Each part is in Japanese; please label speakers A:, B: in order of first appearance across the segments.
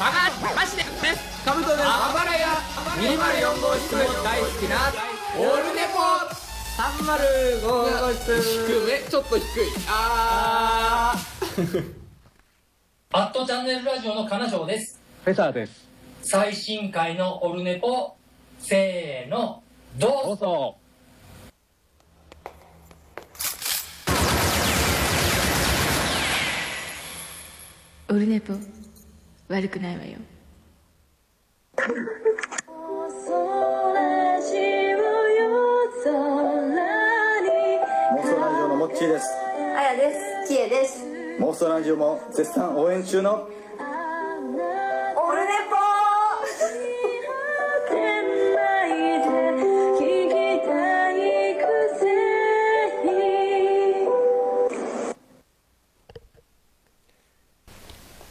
A: 高橋マジでカブトですあばらや204号室も大好きなオールネポ305号室低めちょっと低いあ
B: アットチャンネルラジオの金賞です。
C: フェザーです。
B: 最新回のオルネポ、せーの、どうぞ。
D: オルネポ悪くないわよ
E: 妄想ラジオのモッチーです
F: あやです。きえです。
E: 妄想ラジオも絶賛応援中の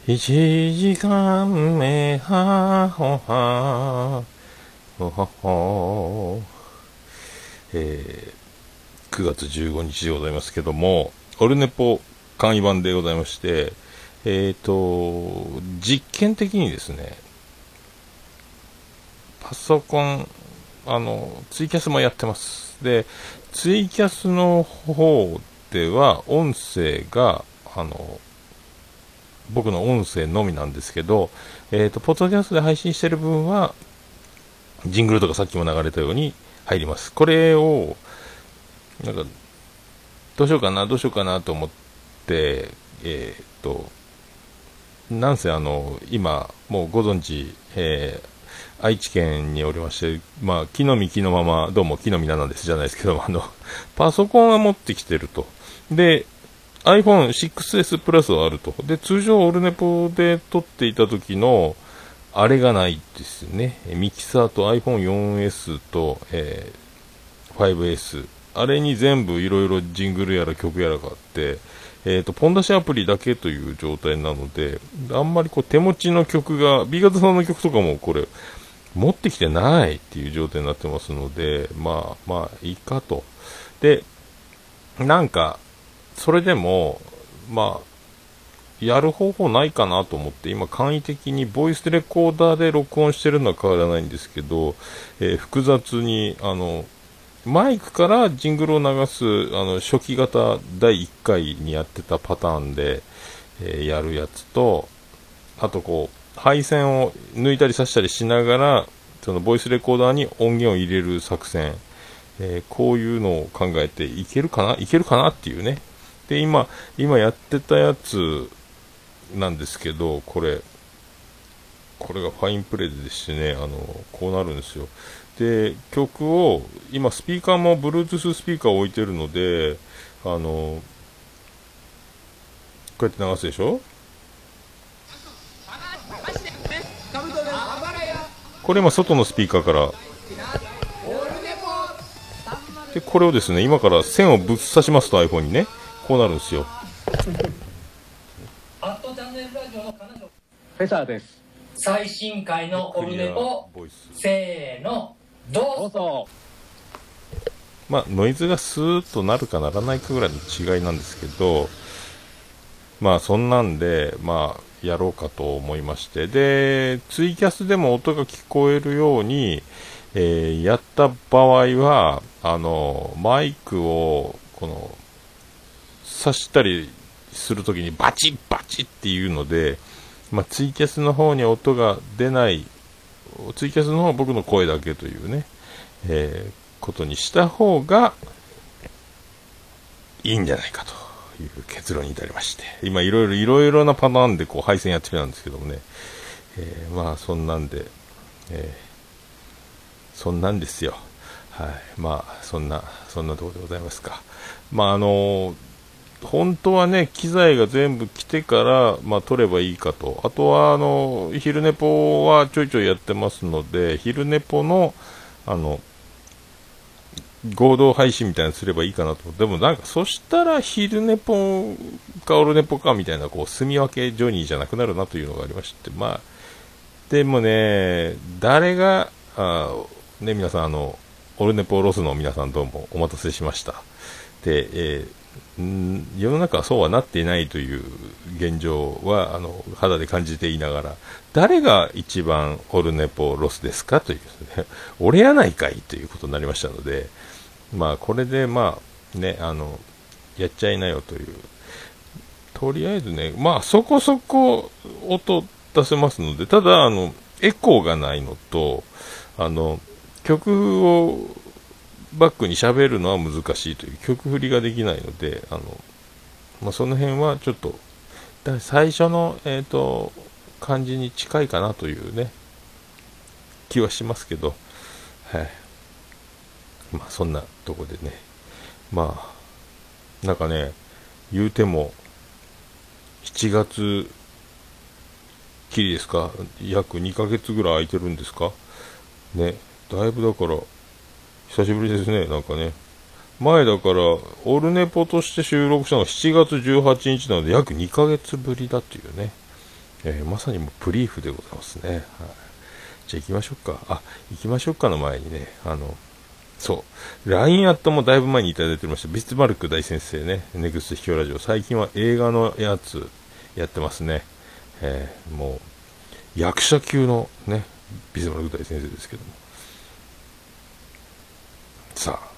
G: 一時間目はほはほはほえー、9月15日でございますけども、オルネポ簡易版でございまして、えーと、実験的にですね、パソコン、あの、ツイキャスもやってます。で、ツイキャスの方では音声が、あの、僕の音声のみなんですけど、えっ、と、ポッドキャストで配信してる分は、ジングルとかさっきも流れたように入ります。これを、なんか、どうしようかな、どうしようかなと思って、えっ、と、なんせあの、今、もうご存知、えー愛知県におりまして、まあ、木の実木のまま、どうも木の実なんですじゃないですけど、あの、パソコンは持ってきてると。で、iPhone6S プラスはあると。で、通常オルネポで撮っていた時の、あれがないですね。ミキサーと iPhone4S と、えー 5S。あれに全部いろいろジングルやら曲やらがあって、えっ、と、ポン出しアプリだけという状態なので、あんまりこう手持ちの曲が、B 型さんの曲とかもこれ、持ってきてないっていう状態になってますので、まあまあいいかと。で、なんか、それでも、まあ、やる方法ないかなと思って、今簡易的にボイスレコーダーで録音してるのは変わらないんですけど、えー複雑に、あの、マイクからジングルを流す、あの、初期型第1回にやってたパターンで、えーやるやつと、あとこう、配線を抜いたり刺したりしながら、そのボイスレコーダーに音源を入れる作戦、えーこういうのを考えていけるかないけるかなっていうね。で、今、今やってたやつなんですけど、これ、これがファインプレーでしてね、あの、こうなるんですよ。で、曲を、今スピーカーも Bluetooth スピーカーを置いてるので、あの、こうやって流すでしょ？これ今外のスピーカーから、で、これをですね、今から線をぶっ刺しますと iPhone にね、こうなるんですよ。
B: アットチャンネルラジオの金賞。
C: フェザーです。
B: 最新回のオルネポ、
G: ボイス。
B: せーの、どうぞ。
C: どうぞ。
G: まあ、ノイズがスーッとなるかならないかぐらいの違いなんですけど、まあ、そんなんで、まあ、やろうかと思いまして、で、ツイキャスでも音が聞こえるように、えーやった場合は、あの、マイクを、この、刺したりするときにバチッバチッっていうので、まあ、ツイキャスの方に音が出ない、ツイキャスの方は僕の声だけというね、えーことにした方がいいんじゃないかという結論に至りまして、今いろいろいろいろなパターンでこう配線やってみたんですけどもね、えーまあそんなんで、えーそんなんですよ。はい。まあそんな、そんなところでございますか。まああの本当はね、機材が全部来てから、まあ、撮ればいいかと。あとは、あの、昼寝ぽはちょいちょいやってますので、昼寝ぽの、あの、合同配信みたいなのすればいいかなと。でもなんか、そしたら昼寝ぽかオルネポかみたいな、こう、住み分けジョニーじゃなくなるなというのがありまして、まあ、でもね、誰が、あね、皆さん、あの、オルネポロスの皆さんどうもお待たせしました。て、えー世の中はそうはなっていないという現状はあの肌で感じていながら誰が一番オルネポロスですかという、ね、俺やないかいということになりましたので、まあ、これで、まあね、あのやっちゃいなよという。とりあえずね、まあ、そこそこ音出せますのでただあのエコーがないのとあの曲をバックに喋るのは難しいという曲振りができないので、あのまあ、その辺はちょっと、最初の、えーと、感じに近いかなというね、気はしますけど、はい。まあそんなとこでね、まあ、なんかね、言うても、7月きりですか、約2ヶ月ぐらい空いてるんですか、ね、だいぶだから、久しぶりですね、なんかね。前だから、オルネポとして収録したのが7月18日なので、約2ヶ月ぶりだっていうね。えー、まさにもうプリーフでございますね。はい、じゃあ行きましょうか。あ、行きましょうかの前にね、あの、そう。LINE アットもだいぶ前にいただいておりました。ビスマルク大先生ね。ネクスト秘境ラジオ。最近は映画のやつやってますね。えー、もう、役者級のね、ビスマルク大先生ですけども。さあ、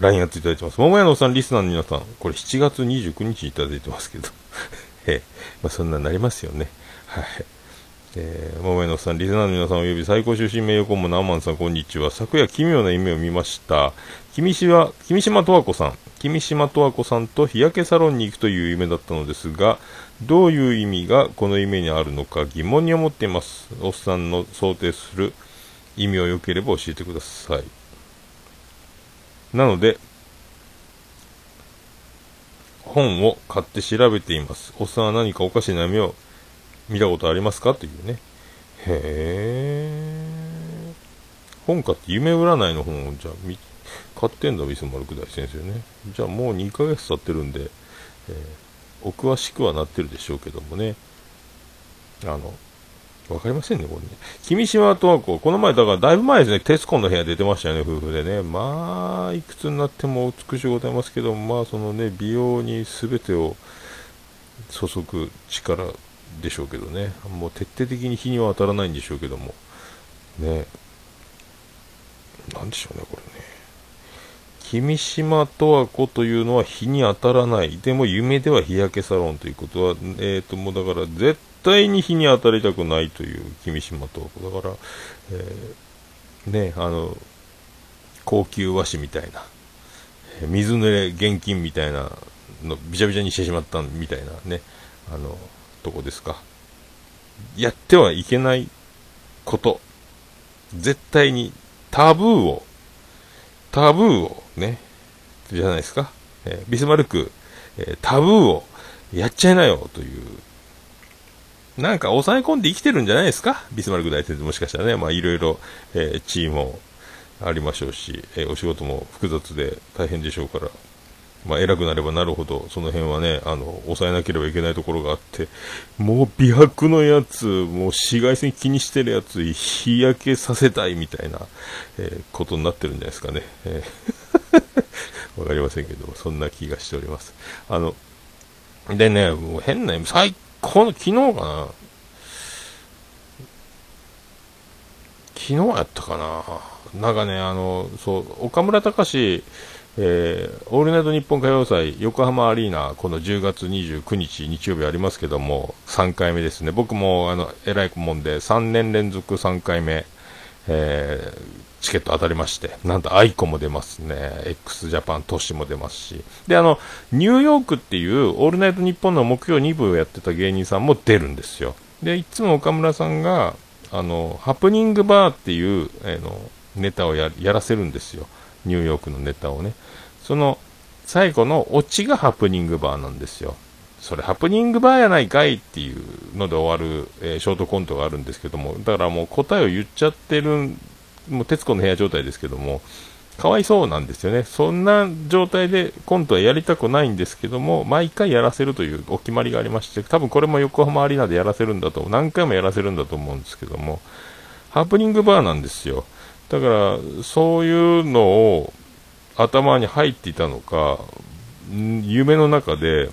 G: LINE やっていただいてます。桃屋のおさん、リスナーの皆さん、これ7月29日いただいてますけど、えまあ、そんなになりますよね。はい。えー、桃屋のおさん、リスナーの皆さんおよび最高出身名誉顧問のアマンさん、こんにちは。昨夜、奇妙な夢を見ました。君島、君島十和子さん、君島十和子さんと日焼けサロンに行くという夢だったのですが、どういう意味がこの夢にあるのか疑問に思っています。おっさんの想定する意味をよければ教えてください。なので、本を買って調べています。おっさんは何かおかしな夢を見たことありますか？というね。へー。本買って夢占いの本をじゃあ買ってんだ、ビスマルク大先生ね。じゃあもう2ヶ月経ってるんで、えー、お詳しくはなってるでしょうけどもね。あの、わかりませんね、これね。君島とはこう、この前、だからだいぶ前ですね、徹子の部屋出てましたよね、夫婦でね。まあ、いくつになっても美しいございますけど、まあ、そのね、美容に全てを注ぐ力でしょうけどね。もう徹底的に日には当たらないんでしょうけども。ね。なんでしょうね、これね。君島十和子というのは日に当たらない。でも夢では日焼けサロンということは、えっ、ー、と、もうだから絶対に日に当たりたくないという君島とだから、えー、ねあの高級和紙みたいな水濡れ現金みたいなのびちゃびちゃにしてしまったみたいなねあのとこですか。やってはいけないこと。絶対にタブーをタブーをねじゃないですか、えー、ビスマルク、えー、タブーをやっちゃいなよというなんか抑え込んで生きてるんじゃないですか？ビスマルク大先生もしかしたらね、まあいろいろ、えー、チームもありましょうし、えー、お仕事も複雑で大変でしょうから、まあ偉くなればなるほど、その辺はね、あの、抑えなければいけないところがあって、もう美白のやつ、もう紫外線気にしてるやつ、日焼けさせたいみたいな、えー、ことになってるんじゃないですかね。えー、わかりませんけど、そんな気がしております。あの、でね、もう変な、最この、昨日かな？昨日やったかな？なんかね、あの、そう、岡村隆史、えー、オールナイトニッポン歌謡祭横浜アリーナ、この10月29日日曜日ありますけども、3回目ですね。僕も、あの、偉いもんで、3年連続3回目、え、チケット当たりまして、なんと aiko も出ますね、x ジャパン都市も出ますし、で、あの、ニューヨークっていう、オールナイトニッポンの木曜2部をやってた芸人さんも出るんですよ。で、いつも岡村さんが、あの、ハプニングバーっていう、えー、の、ネタをやらせるんですよ。ニューヨークのネタをね。その、最後のオチがハプニングバーなんですよ。それハプニングバーやないかいっていうので終わる、えー、ショートコントがあるんですけども、だからもう答えを言っちゃってるんもう徹子の部屋状態ですけども、かわいそうなんですよね。そんな状態でコントはやりたくないんですけども、毎回やらせるというお決まりがありまして、多分これも横浜アリーナでやらせるんだと、何回もやらせるんだと思うんですけども、ハプニングバーなんですよ。だから、そういうのを頭に入っていたのか、夢の中で、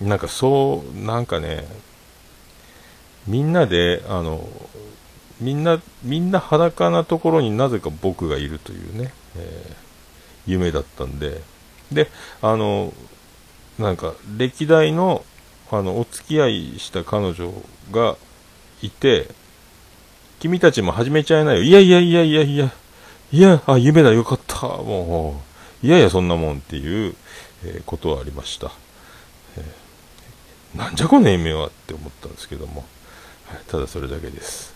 G: なんかそう、なんかね、みんなで、あの、みんな、みんな裸なところになぜか僕がいるというね、えー夢だったんで、で、あの、なんか、歴代の、あの、お付き合いした彼女がいて、君たちも始めちゃいないよ。いやいやいやいやいや、いや、あ、夢だ、よかった。もう、いやいや、そんなもんっていう、えーことはありました。えーなんじゃこの夢はって思ったんですけども、ただそれだけです。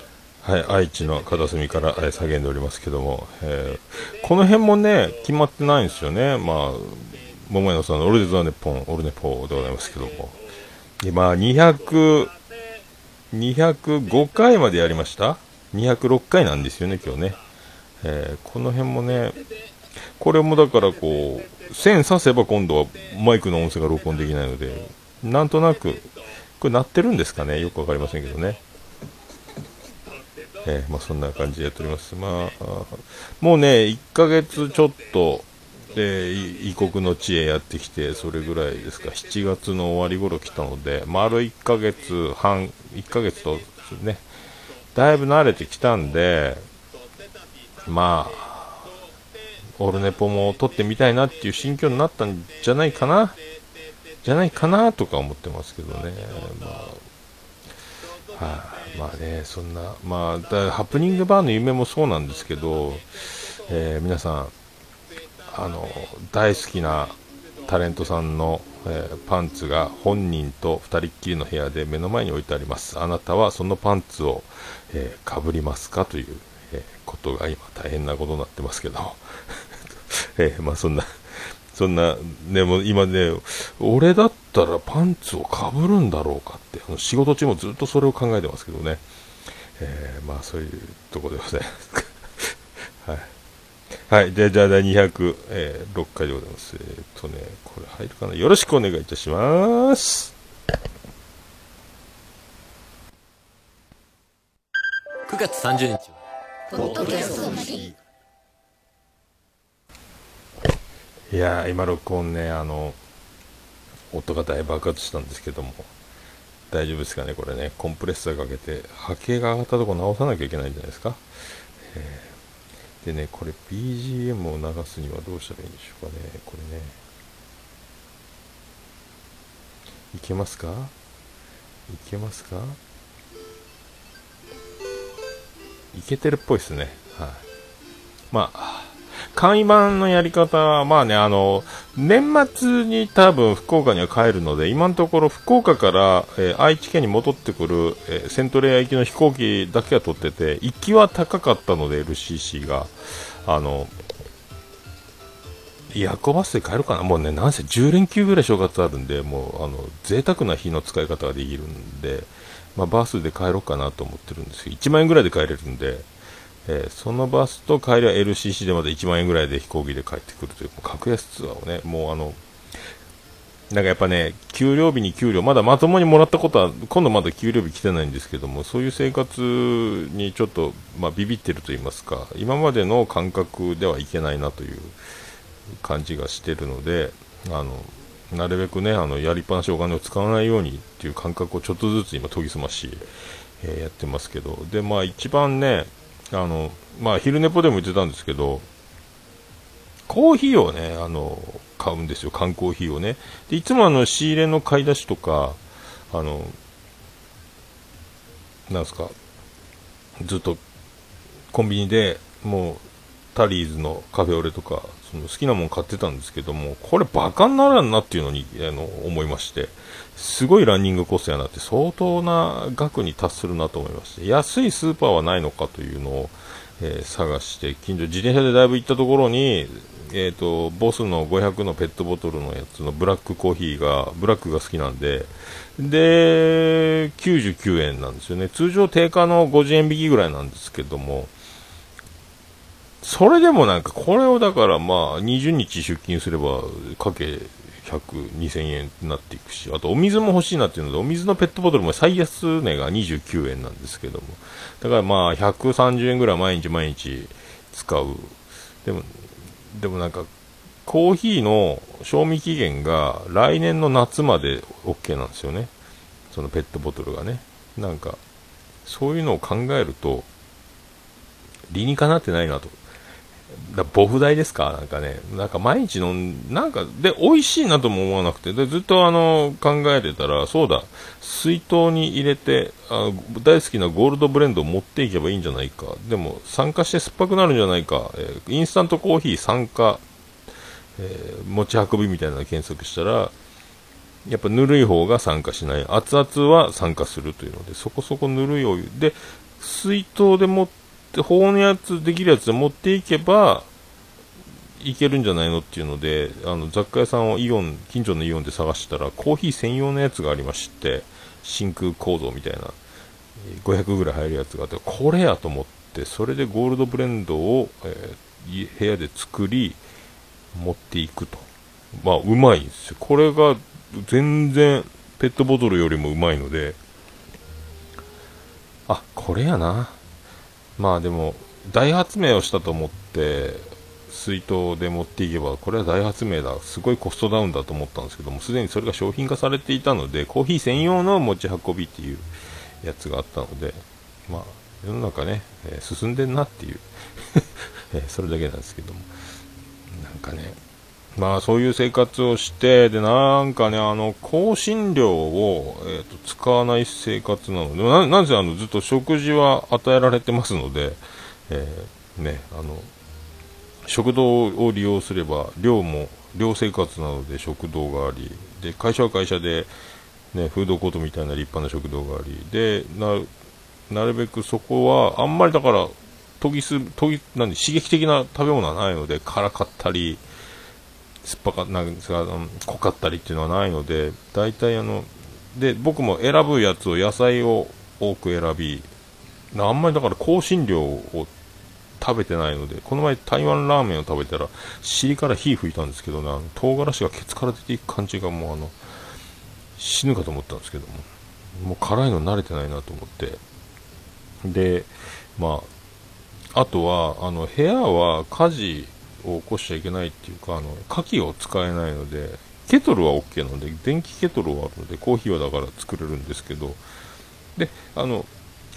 G: はい、愛知の片隅から、え叫んでおりますけども、えーこの辺もね、決まってないんですよね。まあ、桃屋さんのオルデザネポン、オルネポでございますけども。で、まあ、200、205回までやりました ?206 回なんですよね、今日ね。えーこの辺もね、これもだからこう、線刺せば今度はマイクの音声が録音できないので、なんとなく、これ鳴ってるんですかねよくわかりませんけどね。えーまあ、そんな感じでやっております。まあ、もうね、1ヶ月ちょっとで異国の地へやってきて、それぐらいですか、7月の終わり頃来たので、丸1ヶ月半、1ヶ月とね、だいぶ慣れてきたんで、まあ、オルネポも撮ってみたいなっていう心境になったんじゃないかな、じゃないかなとか思ってますけどね。まあはい、まあね、そんな、まあ、ハプニングバーの夢もそうなんですけど、えー皆さん、あの、大好きなタレントさんの、えーパンツが本人と二人っきりの部屋で目の前に置いてあります。あなたはそのパンツを、えー、かぶりますかという、えことが今大変なことになってますけど、えまあそんな、そんな、ね、もう今ね、俺だったらパンツをかぶるんだろうかって、あの仕事中もずっとそれを考えてますけどね。えーまあそういうところでございます。はい。はい。で、じゃあ第206、えー6回でございます。えーっとね、これ入るかな？よろしくお願いいたします。
A: 9月30日は
G: いや、今録音ね、あの、音が大爆発したんですけども、大丈夫ですかね、これね、コンプレッサーかけて、波形が上がったとこ直さなきゃいけないんじゃないですか。えーでね、これ BGM を流すにはどうしたらいいんでしょうかね、これね。いけますか？いけますか？いけてるっぽいですね。はい。まあ、簡易版のやり方は、まあね、あの、年末に多分福岡には帰るので、今のところ福岡から、えー愛知県に戻ってくる、えーセントレア行きの飛行機だけは取ってて、行きは高かったので、LCC が。あの、夜行バスで帰るかなもうね、なんせ10連休ぐらい正月あるんで、もう、あの、贅沢な日の使い方ができるんで、まあ、バスで帰ろうかなと思ってるんですけど、1万円ぐらいで帰れるんで、えーそのバスと帰りは LCC でまた1万円ぐらいで飛行機で帰ってくるという、格安ツアーをね、もうあの、なんかやっぱね、給料日に給料、まだまともにもらったことは、今度まだ給料日来てないんですけども、そういう生活にちょっと、まあ、ビビってると言いますか、今までの感覚ではいけないなという感じがしてるので、あの、なるべくね、あの、やりっぱなしお金を使わないようにっていう感覚をちょっとずつ今研ぎ澄まし、えーやってますけど、で、まあ一番ね、あの、まあ昼寝ぽでも言ってたんですけど、コーヒーをね、あの、買うんですよ、缶コーヒーをね。で、いつもあの、仕入れの買い出しとか、あの、なんすか、ずっとコンビニでもう、タリーズのカフェオレとか、その好きなもん買ってたんですけども、これバカにならんなっていうのに、あの、思いまして、すごいランニングコストやなって、相当な額に達するなと思いまして、安いスーパーはないのかというのを、えー探して、近所自転車でだいぶ行ったところに、えっ、と、ボスの500のペットボトルのやつのブラックコーヒーが、ブラックが好きなんで、で、99円なんですよね。通常定価の50円引きぐらいなんですけども、それでもなんか、これをだからまあ、20日出勤すれば、かけ100、2000円になっていくし、あとお水も欲しいなっていうので、お水のペットボトルも最安値が29円なんですけども、だからまあ、130円ぐらい毎日毎日使う。でも、でもなんか、コーヒーの賞味期限が来年の夏まで OK なんですよね。そのペットボトルがね。なんか、そういうのを考えると、理にかなってないなと。だボフ代ですか？なんかね、なんか毎日飲ん、なんか、で、美味しいなとも思わなくて、で、ずっとあの、考えてたら、そうだ、水筒に入れて、あ大好きなゴールドブレンドを持っていけばいいんじゃないか。でも、酸化して酸っぱくなるんじゃないか。えーインスタントコーヒー酸化、えー持ち運びみたいなの検索したら、やっぱぬるい方が酸化しない。熱々は酸化するというので、そこそこぬるいお湯。で、水筒で持って、って保温やつできるやつで持っていけば、いけるんじゃないのっていうので、あの、雑貨屋さんをイオン、近所のイオンで探したら、コーヒー専用のやつがありまして、真空構造みたいな、500ぐらい入るやつがあって、これやと思って、それでゴールドブレンドを、えー部屋で作り、持っていくと。まあ、うまいんですよ。これが全然ペットボトルよりもうまいので、あ、これやな。まあでも、大発明をしたと思って、水筒で持っていけば、これは大発明だ。すごいコストダウンだと思ったんですけども、すでにそれが商品化されていたので、コーヒー専用の持ち運びっていうやつがあったので、まあ、世の中ね、えー進んでんなっていう、えーそれだけなんですけども。なんかね、まあそういう生活をして、で、なんかね、あの、香辛料を、えーと使わない生活なので、ななんせあの、ずっと食事は与えられてますので、えーね、あの、食堂を利用すれば、寮も、寮生活なので食堂があり、で、会社は会社で、ね、フードコートみたいな立派な食堂があり、で、な、なるべくそこは、あんまりだから、研ぎす、研ぎ、何、刺激的な食べ物はないので、辛かったり、酸っぱかなんですか、濃かったりっていうのはないので、大体あの、で、僕も選ぶやつを野菜を多く選び、あんまりだから香辛料を食べてないので、この前台湾ラーメンを食べたら、尻から火吹いたんですけどね、唐辛子がケツから出ていく感じがもうあの、死ぬかと思ったんですけども、もう辛いの慣れてないなと思って、で、まあ、あとは、あの、部屋は火事を起こしちゃいけないっていうか、あの、火器を使えないので、ケトルは OK なので、電気ケトルはあるので、コーヒーはだから作れるんですけど、で、あの、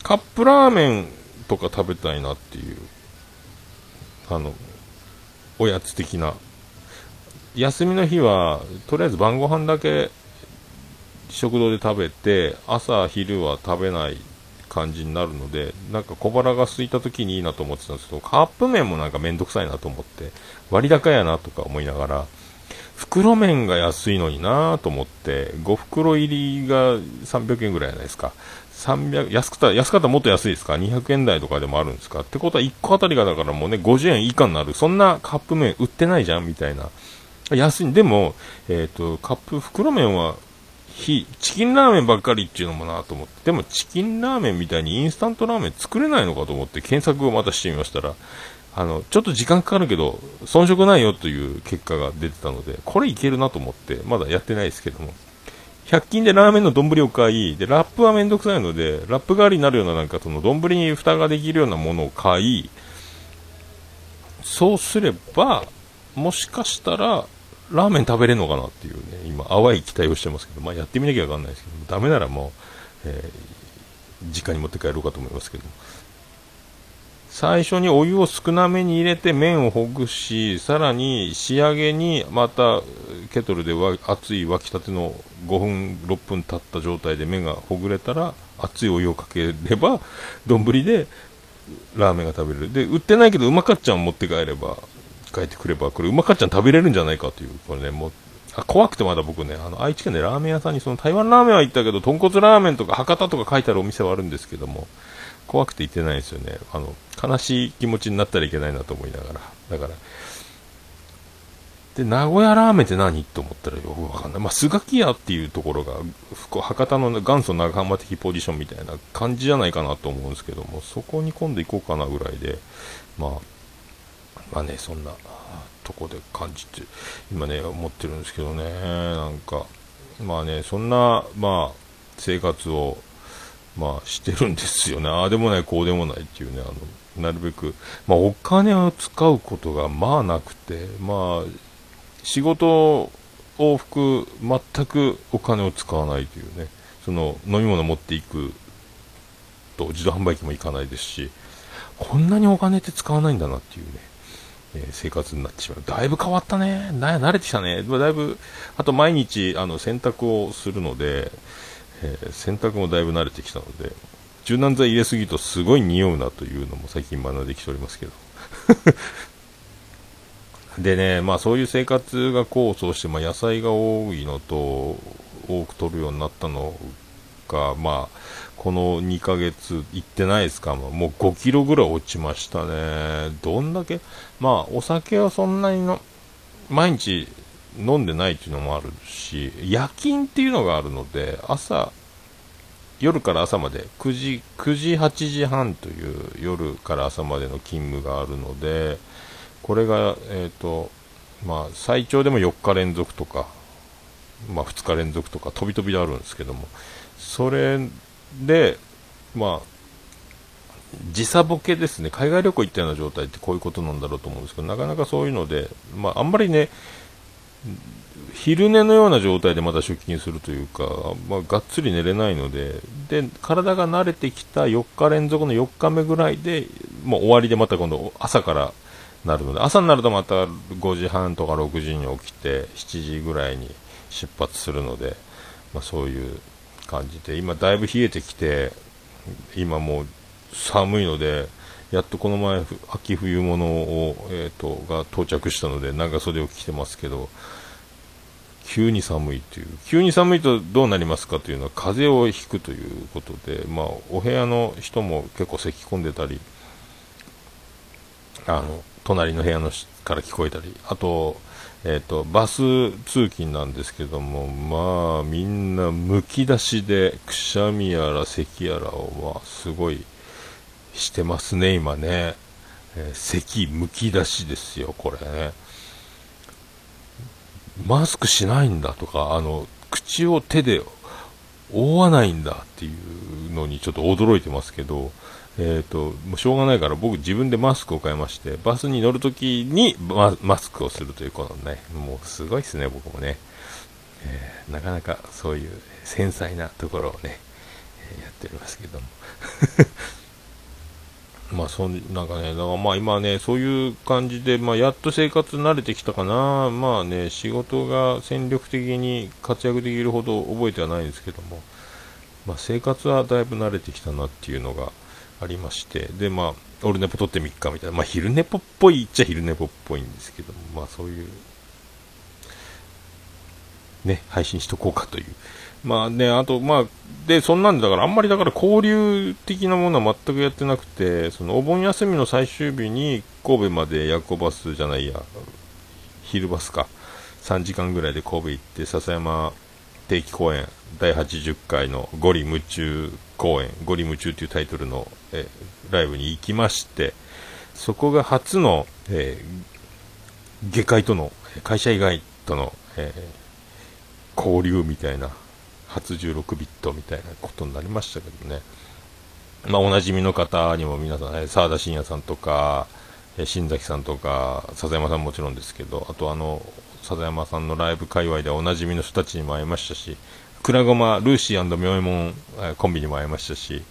G: カップラーメンとか食べたいなっていう、あの、おやつ的な。休みの日は、とりあえず晩ご飯だけ食堂で食べて、朝、昼は食べない感じになるので、なんか小腹が空いた時にいいなと思ってたんですけど、カップ麺もなんかめんどくさいなと思って、割高やなとか思いながら、袋麺が安いのになと思って、5袋入りが300円ぐらいじゃないですか。300、安くた、安かったらもっと安いですか ?200 円台とかでもあるんですか？ってことは1個あたりがだからもうね、50円以下になる。そんなカップ麺売ってないじゃんみたいな。安い。でも、えっ、と、カップ、袋麺は、チキンラーメンばっかりっていうのもなと思って。でも、チキンラーメンみたいにインスタントラーメン作れないのかと思って検索をまたしてみましたら、あの、ちょっと時間かかるけど、遜色ないよという結果が出てたので、これいけるなと思って、まだやってないですけども。100均でラーメンの丼を買い、で、ラップはめんどくさいので、ラップ代わりになるようななんかその丼に蓋ができるようなものを買い、そうすれば、もしかしたら、ラーメン食べれるのかなっていうね、今、淡い期待をしてますけど、まあやってみなきゃわかんないですけど、ダメならもう、えー、実家に持って帰ろうかと思いますけど。最初にお湯を少なめに入れて麺をほぐし、さらに仕上げにまたケトルでわ熱い沸きたての5分、6分経った状態で麺がほぐれたら熱いお湯をかければ丼でラーメンが食べれる。で、売ってないけどうまかっちゃん持って帰れば、帰ってくれば、これうまかっちゃん食べれるんじゃないかという、これね、もう、怖くてまだ僕ね、あの、愛知県でラーメン屋さんにその台湾ラーメンは行ったけど、豚骨ラーメンとか博多とか書いてあるお店はあるんですけども、怖くて行ってないんですよね。あの、悲しい気持ちになったらいけないなと思いながら。だから、で、名古屋ラーメンって何？と思ったらよくわかんない。まあ、スガキ屋っていうところが、博多の元祖長浜的ポジションみたいな感じじゃないかなと思うんですけども、そこに今度行こうかなぐらいで、まあ、まあね、そんなとこで感じて、今ね、思ってるんですけどね、なんか、まあね、そんな、まあ、生活を、まあ、してるんですよね。ああでもない、こうでもないっていうね、あの、なるべく、まあ、お金を使うことが、まあなくて、まあ、仕事往復、全くお金を使わないというね、その、飲み物持っていくと、自動販売機も行かないですし、こんなにお金って使わないんだなっていうね、え生活になってしまう。だいぶ変わったね。慣れてきたね。だいぶ、あと毎日、あの、洗濯をするので、えー洗濯もだいぶ慣れてきたので、柔軟剤入れすぎるとすごい匂うなというのも最近学んできておりますけど。でね、まあそういう生活が功を奏して、まあ野菜が多いのと、多く取るようになったのが、まあ、この2ヶ月行ってないですか、もう5キロぐらい落ちましたね。どんだけ、まあお酒はそんなにの、毎日飲んでないっていうのもあるし、夜勤っていうのがあるので、朝、夜から朝まで、9時、9時、8時半という夜から朝までの勤務があるので、これが、えっ、と、まあ、最長でも4日連続とか、まあ、2日連続とか、飛び飛びであるんですけども、それで、まあ、時差ボケですね、海外旅行行ったような状態ってこういうことなんだろうと思うんですけど、なかなかそういうので、まあ、あんまりね、昼寝のような状態でまた出勤するというか、まあ、がっつり寝れないので、で、体が慣れてきた4日連続の4日目ぐらいで、もう終わりでまた今度朝からなるので、朝になるとまた5時半とか6時に起きて、7時ぐらいに出発するので、まあ、そういう感じで、今だいぶ冷えてきて、今もう寒いので、やっとこの前、秋冬物を、えー、とが到着したので、長袖を着てますけど、急に寒いという、急に寒いとどうなりますかというのは、風邪をひくということで、まあ、お部屋の人も結構咳き込んでたり、あの、隣の部屋のから聞こえたり、あと、えっ、と、バス通勤なんですけども、まあ、みんなむき出しで、くしゃみやら咳やらを、まあ、すごいしてますね、今ね。えー咳むき出しですよ、これね。マスクしないんだとか、あの、口を手で覆わないんだっていうのにちょっと驚いてますけど、えっ、と、もうしょうがないから僕自分でマスクを買いまして、バスに乗るときにママスクをするということね、もうすごいですね、僕もね。えーなかなかそういう繊細なところをね、えーやっておりますけども。まあそんなんかね、だからまあ今ね、そういう感じで、まあやっと生活慣れてきたかな。まあね、仕事が戦力的に活躍できるほど覚えてはないんですけども、まあ生活はだいぶ慣れてきたなっていうのがありまして、でまあ、オルネポ撮って3日みたいな、まあ昼寝ぽっぽいっちゃ昼寝ぽっぽいんですけども、まあそういう、ね、配信しとこうかという。まあね、あと、まあ、で、そんなんで、だから、あんまりだから交流的なものは全くやってなくて、そのお盆休みの最終日に神戸まで夜行バスじゃないや、昼バスか、3時間ぐらいで神戸行って、笹山定期公演、第80回のゴリ夢中公演、ゴリ夢中というタイトルの、えライブに行きまして、そこが初の、えー下界との、会社以外との、えー交流みたいな、初16ビットみたいなことになりましたけどね。まあ、おなじみの方にも皆さん、えー沢田信也さんとか、え新崎さんとか、笹山さんもちろんですけど、あとあの、笹山さんのライブ界隈ではおなじみの人たちにも会いましたし、くらごま、ルーシー妙右衛門えコンビにも会いましたし、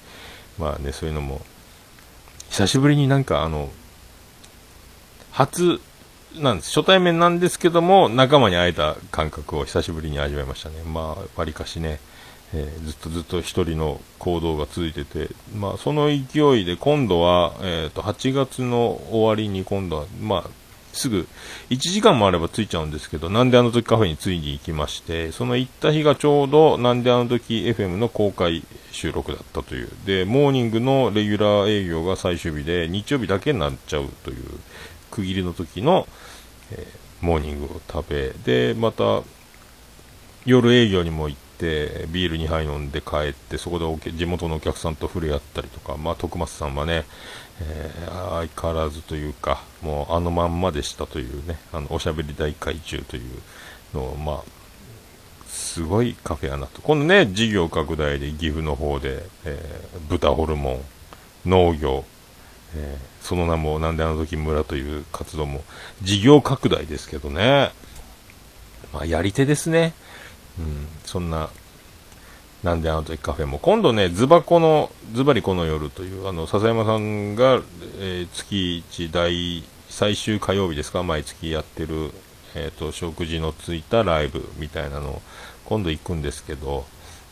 G: まあね、そういうのも、久しぶりになんかあの、初なんです。初対面なんですけども、仲間に会えた感覚を久しぶりに味わいましたね。まあ、わりかしね、えーずっとずっと一人の行動が続いてて、まあ、その勢いで今度は、えっ、と、8月の終わりに今度は、まあ、すぐ、1時間もあれば着いちゃうんですけど、なんであの時カフェについに行きまして、その行った日がちょうど、なんであの時 FM の公開収録だったという。で、モーニングのレギュラー営業が最終日で、日曜日だけになっちゃうという、区切りの時の、えーモーニングを食べ、で、また、夜営業にも行って、ビール2杯飲んで帰って、そこでお地元のお客さんと触れ合ったりとか、まあ、徳松さんはね、えー相変わらずというか、もうあのまんまでしたというね、あの、おしゃべり大会中というのを、まあ、すごいカフェやなと。今度ね、事業拡大で岐阜の方で、えー豚ホルモン、農業、えーその名もなんであの時村という活動も事業拡大ですけどね。まあ、やり手ですね。うん、そんな、なんであの時カフェも。今度ね、ズバコの、ズバリこの夜という、あの、笹山さんが、えー月一第最終火曜日ですか、毎月やってる、えっ、と、食事のついたライブみたいなのを、今度行くんですけど、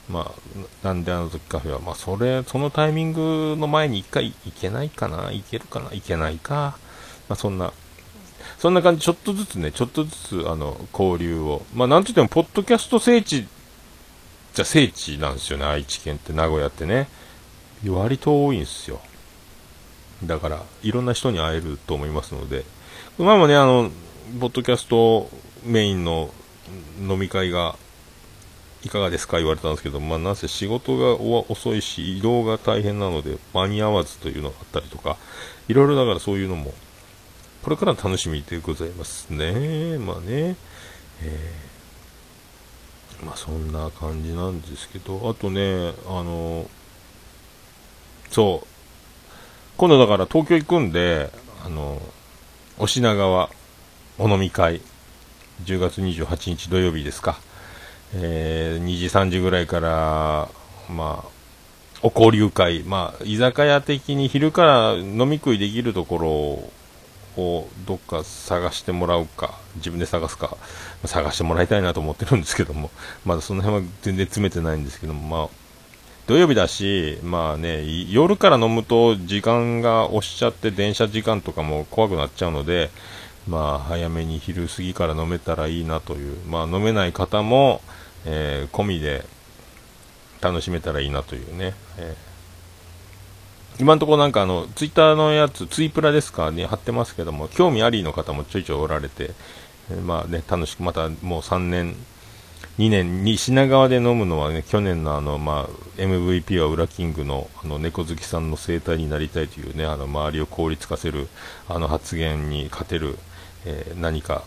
G: まあ、なんであの時カフェは、まあ、それ、そのタイミングの前に一回行けないかな行けるかな行けないか。まあ、そんな、そんな感じ、ちょっとずつね、ちょっとずつ、あの、交流を。まあ、なんといっても、ポッドキャスト聖地、じゃ聖地なんですよね、愛知県って、名古屋ってね。割と多いんですよ。だから、いろんな人に会えると思いますので、前もね、あの、ポッドキャストメインの飲み会が、いかがですか言われたんですけど、まあ、なんせ仕事が遅いし、移動が大変なので、間に合わずというのがあったりとか、いろいろだからそういうのも、これから楽しみでございますね。まあね。えーまあそんな感じなんですけど、あとね、あの、そう、今度だから東京行くんで、あの、お品川お飲み会、10月28日土曜日ですか。えー2時、3時ぐらいから、まあ、お交流会、まあ、居酒屋的に昼から飲み食いできるところをどっか探してもらうか、自分で探すか、探してもらいたいなと思ってるんですけども、まだその辺は全然詰めてないんですけども、まあ、土曜日だし、まあね、夜から飲むと時間が押しちゃって電車時間とかも怖くなっちゃうので、まあ早めに昼過ぎから飲めたらいいなという、まあ飲めない方も、えー込みで楽しめたらいいなというね、えー。今のところなんかあの、ツイッターのやつ、ツイプラですかに貼ってますけども、興味ありの方もちょいちょいおられて、まあね、楽しく、またもう3年、2年に品川で飲むのはね、去年のあの、まあ、MVP は裏キングのあの猫好きさんの生態になりたいというね、あの周りを効率化せるあの発言に勝てる、えー何か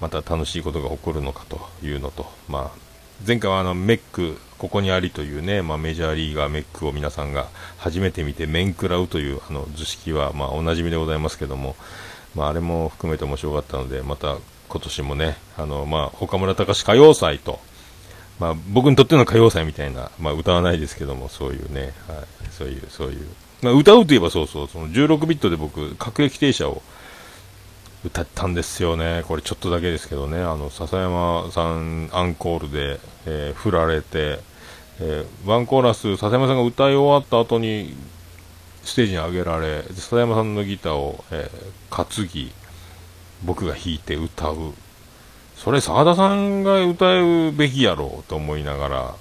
G: また楽しいことが起こるのかというのと、まあ、前回はあのメック、ここにありというね、まあ、メジャーリーガーメックを皆さんが初めて見て、面食らうというあの図式は、まあ、おなじみでございますけども、まあ、あれも含めて面白かったので、また今年もね、あの、まあ、岡村隆史歌謡祭と、まあ、僕にとっての歌謡祭みたいな、まあ、歌わないですけども、そういうね、はい、そういう、そういう、まあ、歌うといえばそうそう、その16ビットで僕、各駅停車を歌ったんですよね、これちょっとだけですけどね、あの笹山さんアンコールで、えー振られて、えーワンコーラス、笹山さんが歌い終わった後にステージに上げられ、笹山さんのギターを、えー担ぎ、僕が弾いて歌う、それ澤田さんが歌うべきやろうと思いながら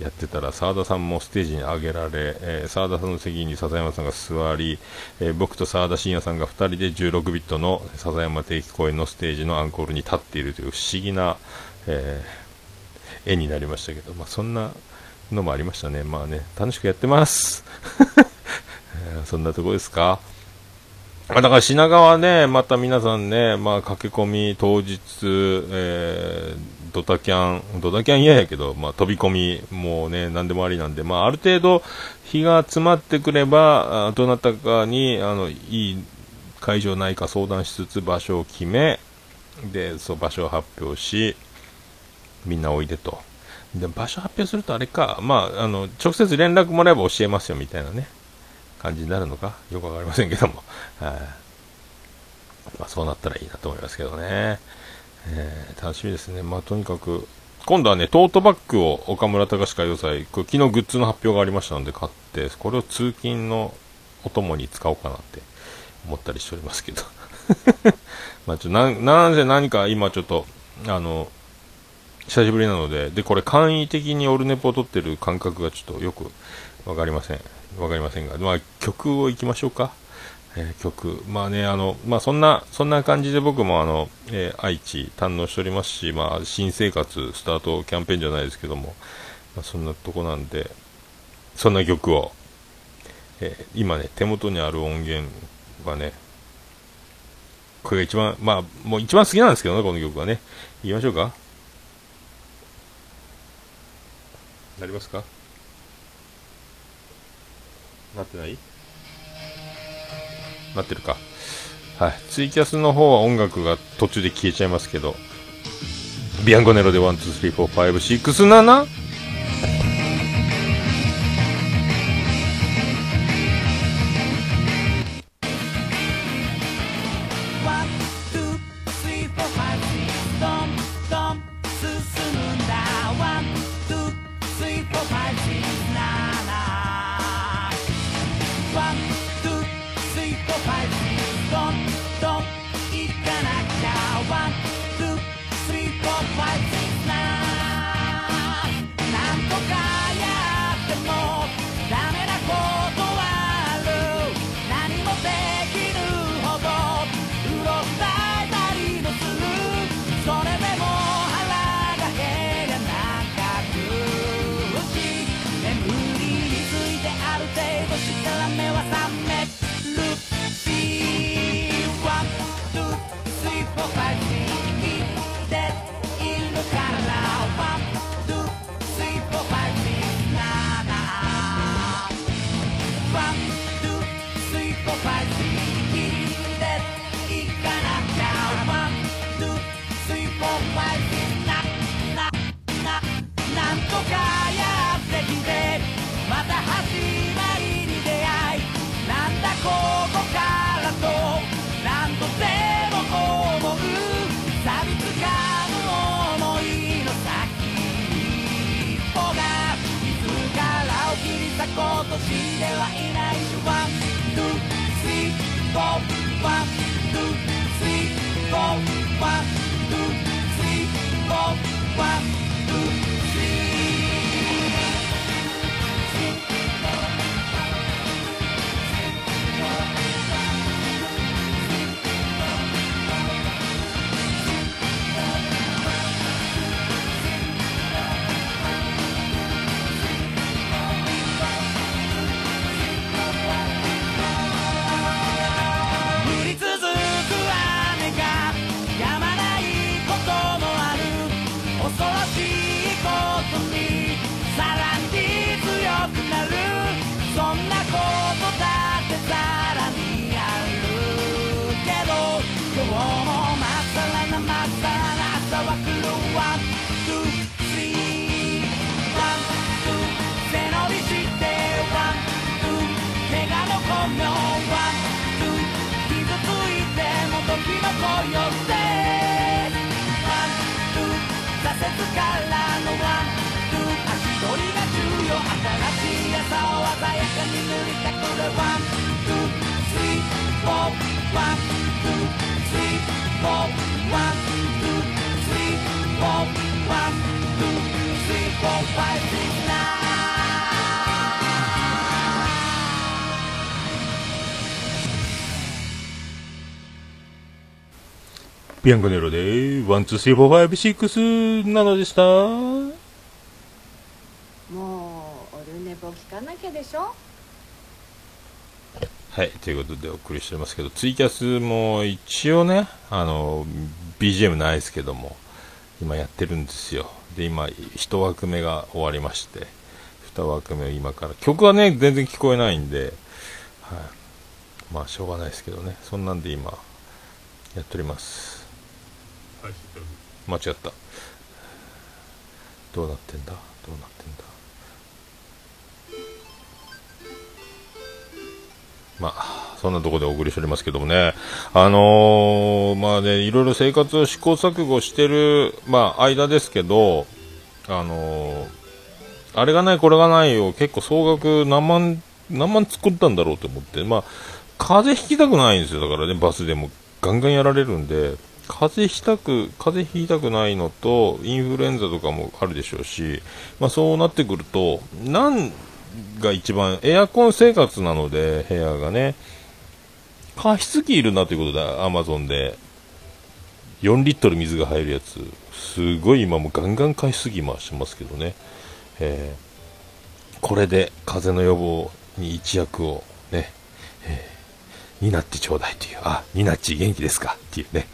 G: やってたら澤田さんもステージに上げられ、えー澤田さんの席に笹山さんが座り、えー僕と澤田信也さんが2人で16ビットの笹山定期公演のステージのアンコールに立っているという不思議な、えー絵になりましたけど、まあ、そんなのもありましたね、まあね、楽しくやってます。そんなとこですか？あだから品川ね、また皆さんね、まあ、駆け込み当日、えードタキャン、ドタキャン嫌やけど、まあ、飛び込み、もうね、何でもありなんで、まあ、ある程度、日が詰まってくれば、どなたかに、あの、いい会場ないか相談しつつ、場所を決め、で、そう、場所を発表し、みんなおいでと。で、場所発表するとあれか、まあ、あの、直接連絡もらえば教えますよ、みたいなね。感じになるのか？よくわかりませんけども、はい。まあ、そうなったらいいなと思いますけどね、えー楽しみですね、まあ、とにかく今度はねトートバッグを岡村隆史歌謡祭これ昨日グッズの発表がありましたので買ってこれを通勤のお供に使おうかなって思ったりしておりますけど。まあちょなんなんせ何か今ちょっとあの久しぶりなのででこれ簡易的にオルネポを取ってる感覚がちょっとよくわかりません。わかりませんが、まあ、曲をいきましょうか。
H: えー曲、まあね、あの、まあそんな、そんな感じで僕もあの、えー愛知堪能しておりますし、まあ新生活スタートキャンペーンじゃないですけども、まあそんなとこなんで、そんな曲を、えー今ね、手元にある音源はね、これが一番、まあもう一番好きなんですけどね、この曲はね。言いましょうかなりますか？なってない？なってるか。はい。ツイキャスの方は音楽が途中で消えちゃいますけど、ビアンコネロで1、2、3、4、5、6、7?
I: りたくるワン、ツー、スリー、フォー、ワン、ツー、スリー、フォー、フ、ァイブ、シックス、ナイン
H: ビアンコネロで、した。
G: もうオルネポ聞かなきゃでしょ？
H: はい、ということでお送りしてますけど、ツイキャスも一応ね、あの、BGM ないですけども、今やってるんですよ。で、今、一枠目が終わりまして、二枠目今から、曲はね、全然聞こえないんで、はい。まあ、しょうがないですけどね、そんなんで今、やっております。間違った。どうなってんだ？まあ、そんなとこでお送りしておりますけどもね、あのーまあね、いろいろ生活を試行錯誤してる、まあ、間ですけど、あのーあれがない、これがないを結構総額何万、何万作ったんだろうと思って、まあ、風邪ひきたくないんですよ、だからね、バスでも。ガンガンやられるんで、風邪ひきたく、風邪ひきたくないのと、インフルエンザとかもあるでしょうし、まあそうなってくると、なんが一番、エアコン生活なので、部屋がね、
G: 加湿器いるなということで、アマゾンで。4リットル水が入るやつ。すごい今もガンガン加湿器回してますけどね。えーこれで風邪の予防に一役をね、えー、担ってちょうだいという、あ、ニナッチ元気ですかっていうね。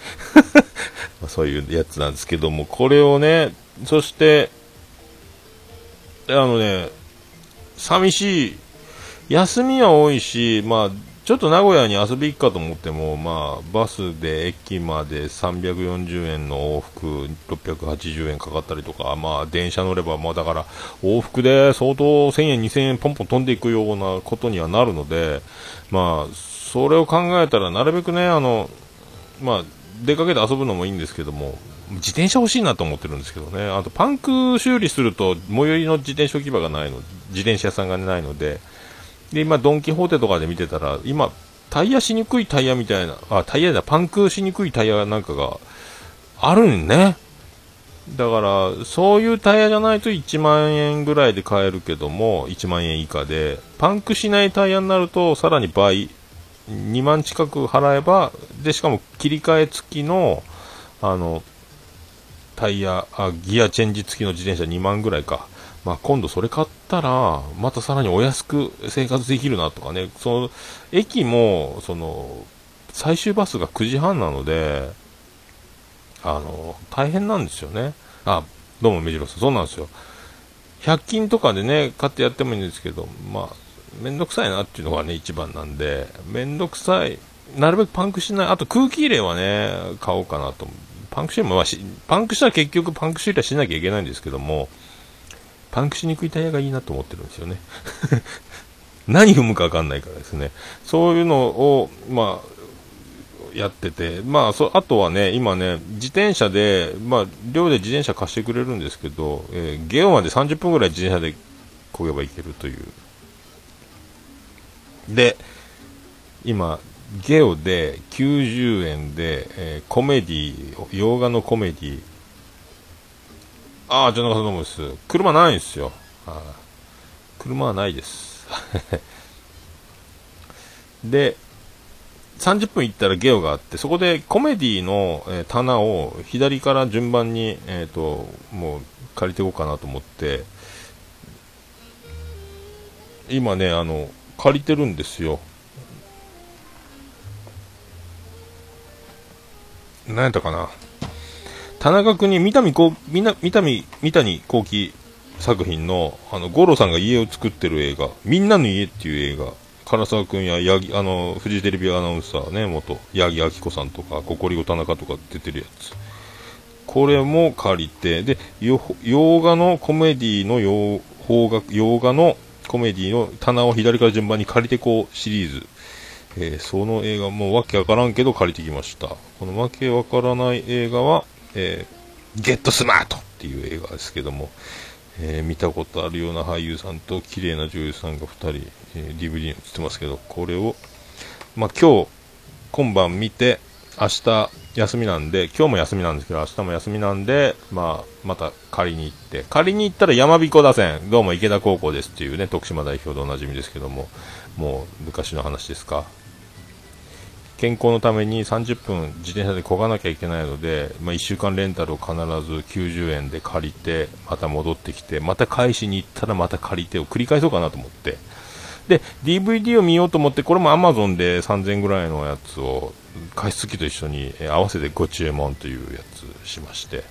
G: まそういうやつなんですけども、これをね、そして、あのね、寂しい、休みは多いし、まあ、ちょっと名古屋に遊び行くかと思っても、まあ、バスで駅まで340円の往復680円かかったりとか、まあ、電車乗れば、まあ、だから、往復で相当1000円、2000円ポンポン飛んでいくようなことにはなるので、まあ、それを考えたら、なるべくね、あの、まあ、出かけて遊ぶのもいいんですけども、自転車欲しいなと思ってるんですけどね、あとパンク修理すると、最寄りの自転車置き場がないの、自転車屋さんがないので、で、今、ドン・キホーテとかで見てたら、今、タイヤしにくいタイヤみたいな、あ、タイヤだ、パンクしにくいタイヤなんかがあるんね。だから、そういうタイヤじゃないと1万円ぐらいで買えるけども、1万円以下で、パンクしないタイヤになると、さらに倍、2万近く払えば、で、しかも切り替え付きの、あの、タイヤ、あ、ギアチェンジ付きの自転車2万ぐらいか。まあ、今度それ買ったら、またさらにお安く生活できるなとかね、その、駅も、その、最終バスが9時半なので、あの、大変なんですよね。あ、どうも、目白さん、そうなんですよ。100均とかでね、買ってやってもいいんですけど、まあ、めんどくさいなっていうのがね、一番なんで、めんどくさい、なるべくパンクしない、あと空気入れはね、買おうかなと。パンク修理も、まあし、パンクしたら結局パンク修理はしなきゃいけないんですけども、パンクしにくいタイヤがいいなと思ってるんですよね。何踏むか分かんないからですね。そういうのを、まあ、やってて、まあ、そあとはね、今ね、自転車で、まあ、寮で自転車貸してくれるんですけど、えーゲオまで30分ぐらい自転車で漕げば行けるという。で、今、ゲオで90円で、えーコメディ、洋画のコメディ、ああ、じゃなかさんどうもです。車ないんですよ。車はないです。で、30分行ったらゲオがあって、そこでコメディの、えー棚を左から順番に、えっ、と、もう借りていこうかなと思って、今ね、あの、借りてるんですよ。何やったかな？田中君に三谷幸みな三谷三谷幸喜作品のあの五郎さんが家を作ってる映画「みんなの家」っていう映画唐沢君や八木あのフジテレビアナウンサーね元八木亜希子さんとかココリコ田中とか出てるやつこれも借りてで洋画のコメディの洋邦画洋画のコメディの棚を左から順番に借りてこうシリーズえーその映画もうわけわからんけど借りてきました。このわけわからない映画は、えーゲットスマートっていう映画ですけども、えー見たことあるような俳優さんと綺麗な女優さんが2人、えー DVD に映ってますけどこれを、まあ、今日今晩見て明日休みなんで今日も休みなんですけど明日も休みなんで、まあ、また借りに行って借りに行ったら山彦打線どうも池田高校ですっていうね徳島代表でおなじみですけどももう昔の話ですか？健康のために30分自転車で漕がなきゃいけないので、まあ、1週間レンタルを必ず90円で借りてまた戻ってきてまた返しに行ったらまた借りてを繰り返そうかなと思って。で DVD を見ようと思ってこれも Amazon で3000円ぐらいのやつを加湿器と一緒に合わせてご注文というやつしまして。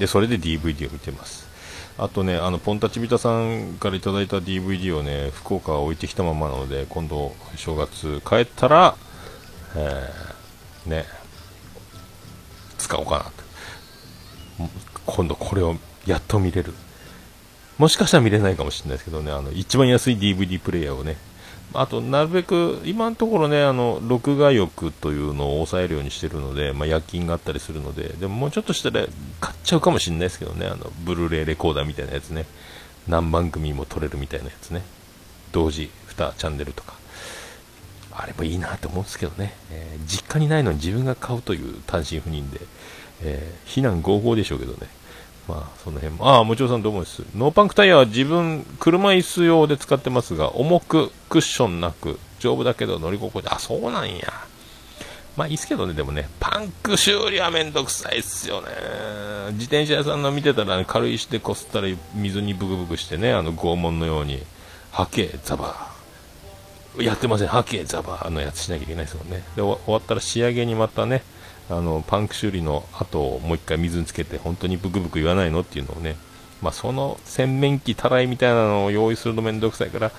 G: でそれで DVD を見てます。あとね、あのポンタチビタさんからいただいた DVD をね、福岡は置いてきたままなので、今度正月帰ったら、えーね、使おうかなと。今度これをやっと見れる。もしかしたら見れないかもしれないですけどね、あの、一番安い DVD プレイヤーをね、あと、なるべく、今のところね、あの、録画欲というのを抑えるようにしてるので、まあ、夜勤があったりするので、でももうちょっとしたら買っちゃうかもしれないですけどね、あの、ブルーレイレコーダーみたいなやつね、何番組も撮れるみたいなやつね、同時2チャンネルとか。あれもいいなと思うんですけどね、えー実家にないのに自分が買うという単身赴任で、えー非難合法でしょうけどね、まあ、その辺も、ああ、もちろんさんどうもです？ノーパンクタイヤは自分、車椅子用で使ってますが、重く、クッションなく、丈夫だけど乗り心地、あ、そうなんや。まあいいっすけどね、でもね、パンク修理はめんどくさいっすよね。自転車屋さんの見てたら、ね、軽石でこすったら水にブクブクしてね、あの拷問のように、はけ、ザバー。やってません、はけ、ザバーのやつしなきゃいけないですもんね。で、終わったら仕上げにまたね、あの、パンク修理の後をもう一回水につけて、本当にブクブク言わないのっていうのをね、まあその洗面器たらいみたいなのを用意するのめんどくさいから、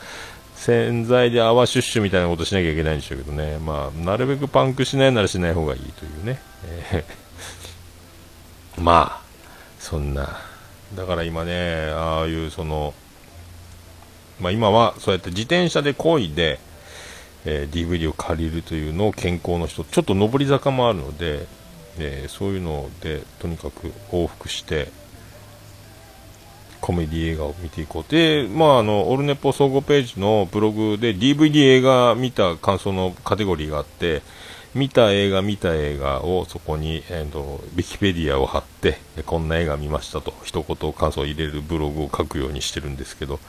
G: 洗剤で泡シュッシュみたいなことしなきゃいけないんでしょうけどね、まあ、なるべくパンクしないならしない方がいいというね、えー。まあ、そんな、だから今ね、ああいうその、まあ、今はそうやって自転車で漕いで、えー、DVD を借りるというのを健康の人、ちょっと上り坂もあるので、えー、そういうのでとにかく往復して、コメディ映画を見ていこう。で、まあ、あの、オルネポ総合ページのブログで DVD 映画見た感想のカテゴリーがあって、見た映画、見た映画をそこに、えーと、ウィキペディアを貼って、こんな映画見ましたと、一言感想を入れるブログを書くようにしてるんですけど、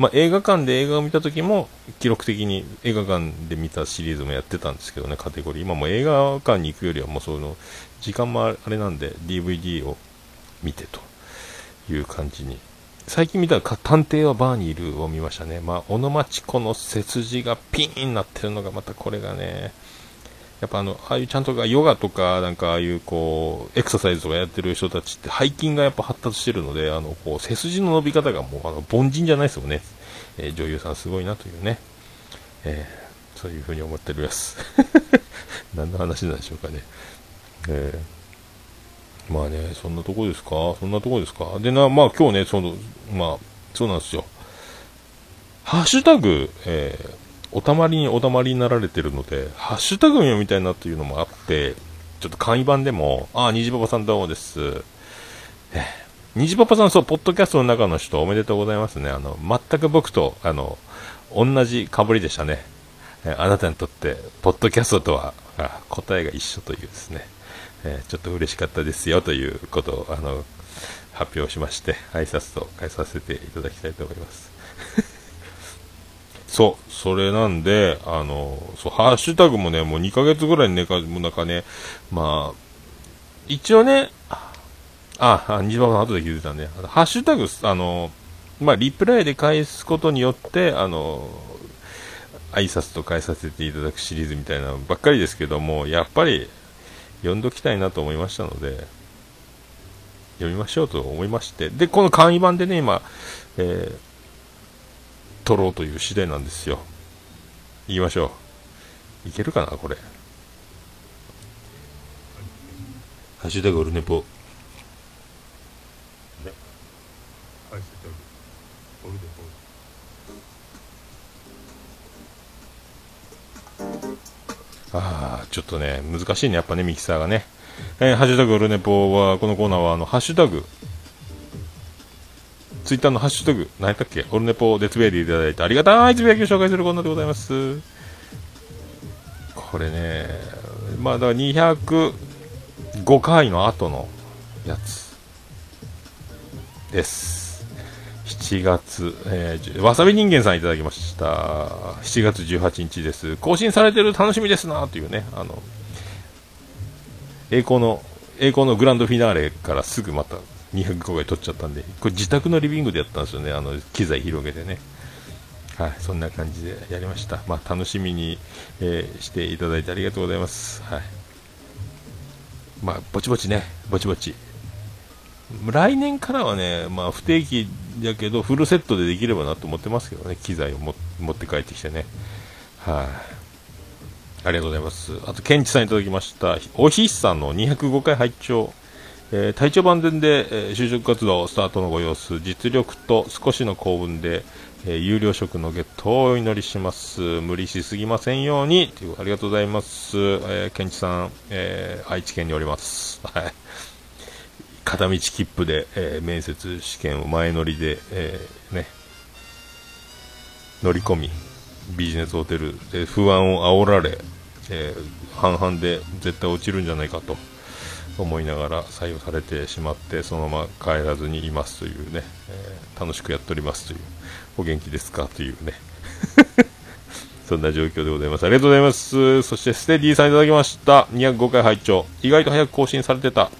G: まあ、映画館で映画を見た時も、記録的に映画館で見たシリーズもやってたんですけどね、カテゴリー。今も映画館に行くよりはもうその、時間もあれなんで、DVD を見てという感じに最近見た探偵はバーにいるを見ましたね。まあ、小野町子の背筋がピーンになってるのがまたこれがね、やっぱあの、ああいうちゃんとヨガとか、なんかああいうこう、エクササイズとかやってる人たちって背筋がやっぱ発達してるので、あの、こう、背筋の伸び方がもう、あの、凡人じゃないですよね。えー、女優さんすごいなというね。えー、そういうふうに思ってるやつ。何の話なんでしょうかね。えーまあね、そんなとこですか？そんなとこですか？でな、まあ今日ね、その、まあ、そうなんですよ。ハッシュタグ、えー、おたまりにおたまりになられてるので、ハッシュタグ読みたいなっていうのもあって、ちょっと簡易版でも、あ、虹パパさんどうもです。え、虹パパさん、そう、ポッドキャストの中の人おめでとうございますね。あの、全く僕と、あの、同じかぶりでしたね。あなたにとって、ポッドキャストとは、答えが一緒というですね。え、ちょっと嬉しかったですよということをあの発表しまして挨拶と変えさせていただきたいと思いますそうそれなんであのそうハッシュタグもねもう2ヶ月ぐらい寝かもなんかねまあ一応ねああ西馬さん後で気づいたんでハッシュタグあのまあリプライで返すことによってあの挨拶と変えさせていただくシリーズみたいなばっかりですけどもやっぱり読んどきたいなと思いましたので、読みましょうと思いまして、で、この簡易版でね、今、えー、撮ろうという次第なんですよ。言いましょう。いけるかな、これ。ハッシュタグオルネポ。ね。ハッシュタグオルネポ。ああ、ちょっとね、難しいね、やっぱね、ミキサーがね。えー、ハッシュタグオルネポは、このコーナーは、あの、ハッシュタグ、ツイッターのハッシュタグ、何やったっけ？オルネポでつぶやいていただいてありがたいつぶやきを紹介するコーナーでございます。これね、まあ、だから205回の後のやつです。7月、えー、わさび人間さんいただきました。7月18日です。更新されてる楽しみですなというね、あの、栄光の、栄光のグランドフィナーレからすぐまた205回撮っちゃったんで、これ自宅のリビングでやったんですよね、あの、機材広げてね。はい、そんな感じでやりました。まあ、楽しみに、えー、していただいてありがとうございます。はい。まあ、ぼちぼちね、ぼちぼち。来年からはね、まあ、不定期だけど、フルセットでできればなと思ってますけどね、機材を持って帰ってきてね。はい、あ。りがとうございます。あと、ケンチさんいただきました。おひさんの205回拝聴えー、体調万全で、えー、就職活動スタートのご様子、実力と少しの幸運で、えー、有料職のゲットをお祈りします。無理しすぎませんように。というありがとうございます。えー、ケンチさん、えー、愛知県におります。はい。片道切符で、えー、面接試験を前乗りで、えー、ね、乗り込み、ビジネスホテルで不安を煽られ、えー、半々で絶対落ちるんじゃないかと思いながら採用されてしまってそのまま帰らずにいますというね、えー、楽しくやっておりますというお元気ですかというね そんな状況でございます。ありがとうございます。そして、ステディさんいただきました。205回拝聴意外と早く更新されてた。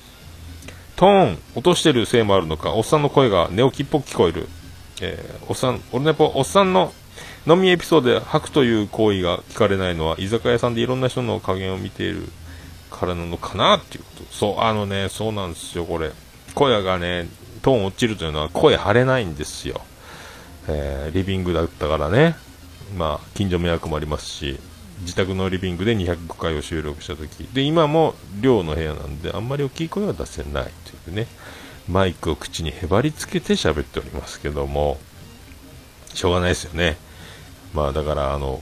G: トーン、落としてるせいもあるのか、おっさんの声が寝起きっぽく聞こえる。えーおっさん、オルネポ、おっさんの飲みエピソードで吐くという行為が聞かれないのは、居酒屋さんでいろんな人の加減を見ているからなのかなっていうこと。そう、あのね、そうなんですよ、これ。声がね、トーン落ちるというのは声張れないんですよ。えーリビングだったからね、まあ、近所迷惑もありますし、自宅のリビングで205回を収録した時で今も寮の部屋なんであんまり大きい声は出せないというねマイクを口にへばりつけて喋っておりますけどもしょうがないですよねまあだからあの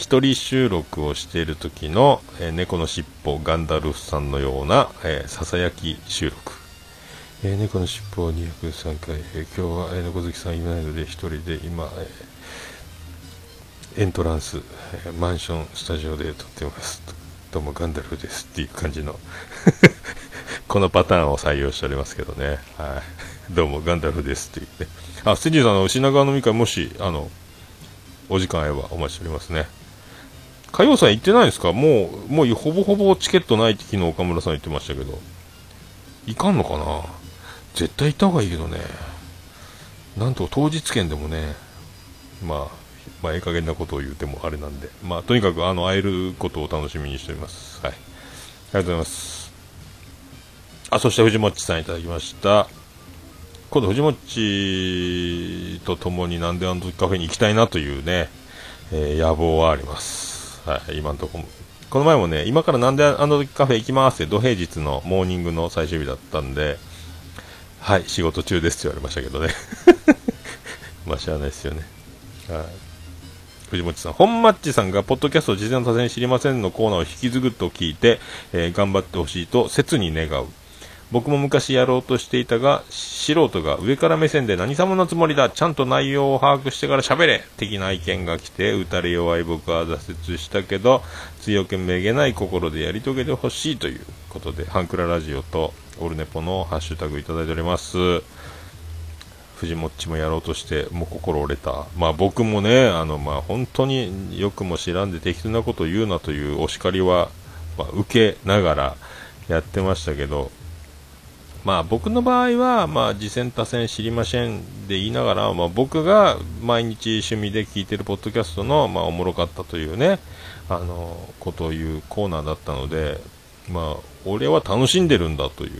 G: 一人収録をしている時の、えー猫のしっぽガンダルフさんのような、えーささやき収録。えー猫のしっぽ203回、え今日は、え猫好きさんいないので一人で今、えエントランス、えマンションスタジオで撮ってます。どうもガンダルフですっていう感じの このパターンを採用しておりますけどね。はい。どうもガンダルフですって言って。あステディさんの品川飲み会もしあのお時間あればお待ちしておりますね。火曜さん行ってないですか？もうもうほぼほぼチケットないって昨日岡村さん言ってましたけどいかんのかな？絶対行った方がいいけどねなんと当日券でもねまあまあ、ええ加減なことを言うてもあれなんで、まあ、とにかくあの会えることを楽しみにしております。はい。ありがとうございます。あ、そして藤もっちさんいただきました。今度藤もっちと共になんであの時カフェに行きたいなというね、えー野望はあります。はい、今のとこ。この前もね、今からなんであの時カフェ行きますって、土平日のモーニングの最終日だったんで、はい、仕事中ですって言われましたけどね。まあ、しゃあないですよね。はい。藤本さん、本マッチさんが、ポッドキャスト事前の多戦知りませんのコーナーを引き継ぐと聞いて、えー頑張ってほしいと切に願う。僕も昔やろうとしていたが、素人が上から目線で何様のつもりだ、ちゃんと内容を把握してから喋れ的な意見が来て、打たれ弱い僕は挫折したけど、強気めげない心でやり遂げてほしいということで、ハンクララジオとオルネポのハッシュタグいただいております。藤もっちもやろうとして、もう心折れた。まあ僕もね、あの、まあ本当によくも知らんで適当なこと言うなというお叱りは、まあ、受けながらやってましたけど、まあ僕の場合は、まあ次戦多戦知りませんで言いながら、まあ僕が毎日趣味で聞いてるポッドキャストの、まあおもろかったというね、あの、ことを言うコーナーだったので、まあ俺は楽しんでるんだという、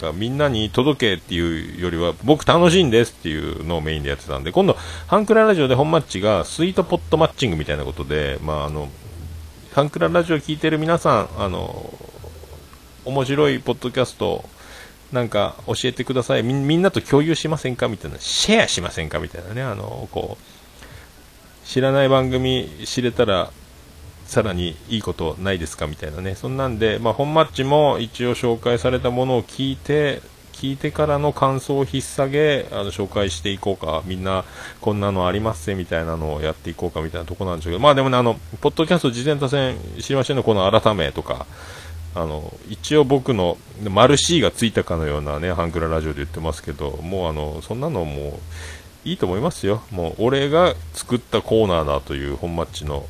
G: だからみんなに届けっていうよりは、僕楽しいんですっていうのをメインでやってたんで、今度、ハンクララジオで本マッチがスイートポットマッチングみたいなことで、まああの、ハンクララジオ聞いてる皆さん、あの、面白いポッドキャスト、なんか教えてください。みんみんなと共有しませんか？みたいな。シェアしませんか？みたいなね。あのこう知らない番組知れたらさらにいいことないですか？みたいなね。そんなんで、まあ、本マッチも一応紹介されたものを聞いて聞いてからの感想を引っ提げあの紹介していこうか。みんなこんなのありますぜみたいなのをやっていこうかみたいなとこなんでしょうけど。まあでもねあのポッドキャスト事前多戦知りませんのこの改めとかあの一応僕のマル C がついたかのようなねハンクララジオで言ってますけどもうあのそんなのもういいと思いますよ。もう俺が作ったコーナーだという本マッチの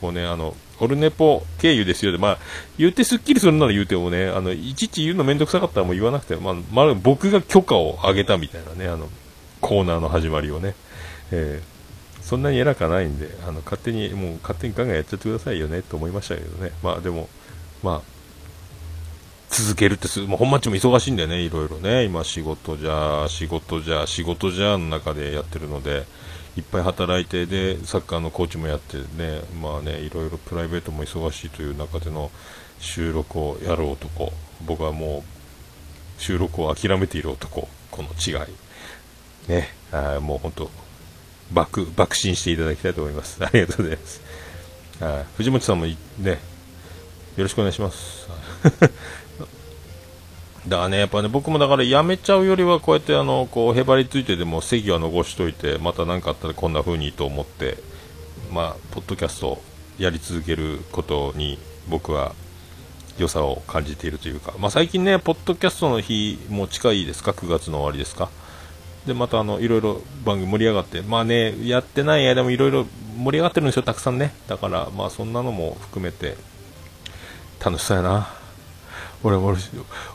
G: もうねあのオルネポ経由ですよ。でまあ言ってすっきりするなら言うてもねあのいちいち言うのめんどくさかったらもう言わなくてまあ、まあ、僕が許可をあげたみたいなねあのコーナーの始まりをね、えーそんなに偉くないんであの勝手にもう勝手にガンガンやっちゃってくださいよねと思いましたけどね。まあでもまあ続けるってす、もう本町も忙しいんでね、いろいろね、今仕事じゃ、仕事じゃ、仕事じゃの中でやってるので、いっぱい働いて、で、サッカーのコーチもやってね、まあね、いろいろプライベートも忙しいという中での収録をやる男、僕はもう収録を諦めている男、この違い。ね、あもう本当、爆、爆心していただきたいと思います。ありがとうございます。あ藤本さんもね、よろしくお願いします。だからね、やっぱね、僕もだからやめちゃうよりは、こうやってあの、こう、へばりついてでも席は残しといて、また何かあったらこんな風にと思って、まあ、ポッドキャストやり続けることに、僕は良さを感じているというか、まあ最近ね、ポッドキャストの日も近いですか ?9 月の終わりですか？で、またあの、いろいろ番組盛り上がって、まあね、やってない間もいろいろ盛り上がってるんですよ、たくさんね。だから、まあそんなのも含めて、楽しそうやな。俺も、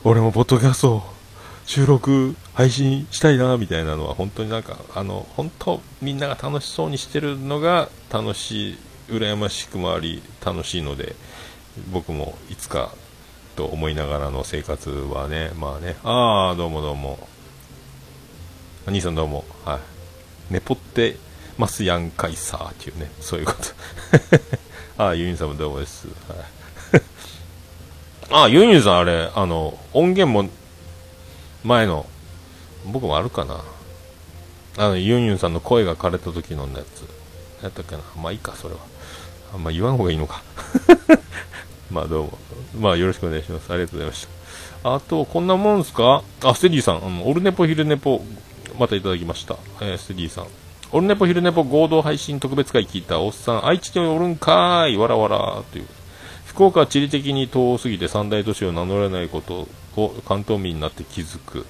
G: 俺もポッドキャスト収録、配信したいな、みたいなのは、本当になんか、あの、本当、みんなが楽しそうにしてるのが、楽しい、羨ましくもあり、楽しいので、僕もいつか、と思いながらの生活はね、まあね、ああ、どうもどうも。兄さんどうも。はい。ネポってますやんかいさーっていうね、そういうこと。ああ、ユニさんもどうもです。はい。あ、ユニさんあれ、あの、音源も、前の、僕もあるかな。あの、ユンユンさんの声が枯れた時のやつ。やったっけな。まあいいか、それは。あんま言わん方がいいのか。まあどうも。まあよろしくお願いします。ありがとうございました。あと、こんなもんすか？あ、ステディさん。うんオルネポ昼ネポ、またいただきました。えーステディさん。オルネポ昼ネポ合同配信特別会聞いたおっさん、愛知におるんかーい、わらわらという。福岡は地理的に遠すぎて三大都市を名乗れないことを関東民になって気づく。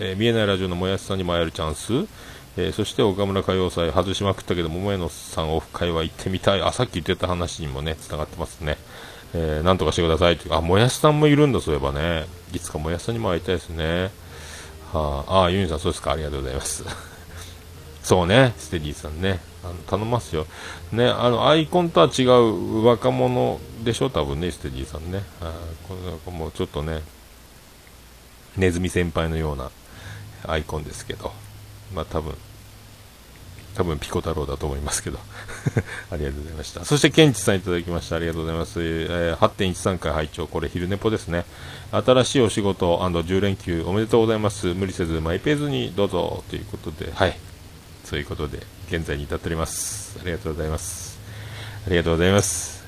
G: えー見えないラジオのもやしさんにも会えるチャンス。えーそして岡村歌謡祭外しまくったけど、桃屋のさんオフ会は行ってみたい。あ、さっき言ってた話にもね、繋がってますね。えーなんとかしてくださいという。あ、もやしさんもいるんだ、そういえばね。いつかもやしさんにも会いたいですね。はあ、あ、ユニさん、そうですか。ありがとうございます。そうね、ステディーさんね。あの頼ますよ。ね、あの、アイコンとは違う若者でしょ、多分ね、ステディさんね。あーこれなんかもうちょっとね、ネズミ先輩のようなアイコンですけど、まあ多分、多分ピコ太郎だと思いますけど。ありがとうございました。そして、ケンチさんいただきました。ありがとうございます。えー8.13回拝聴これ昼寝ぽですね。新しいお仕事 &10 連休おめでとうございます。無理せずマイペースにどうぞということで、はい。そういうことで、現在に至っております。ありがとうございます。ありがとうございます。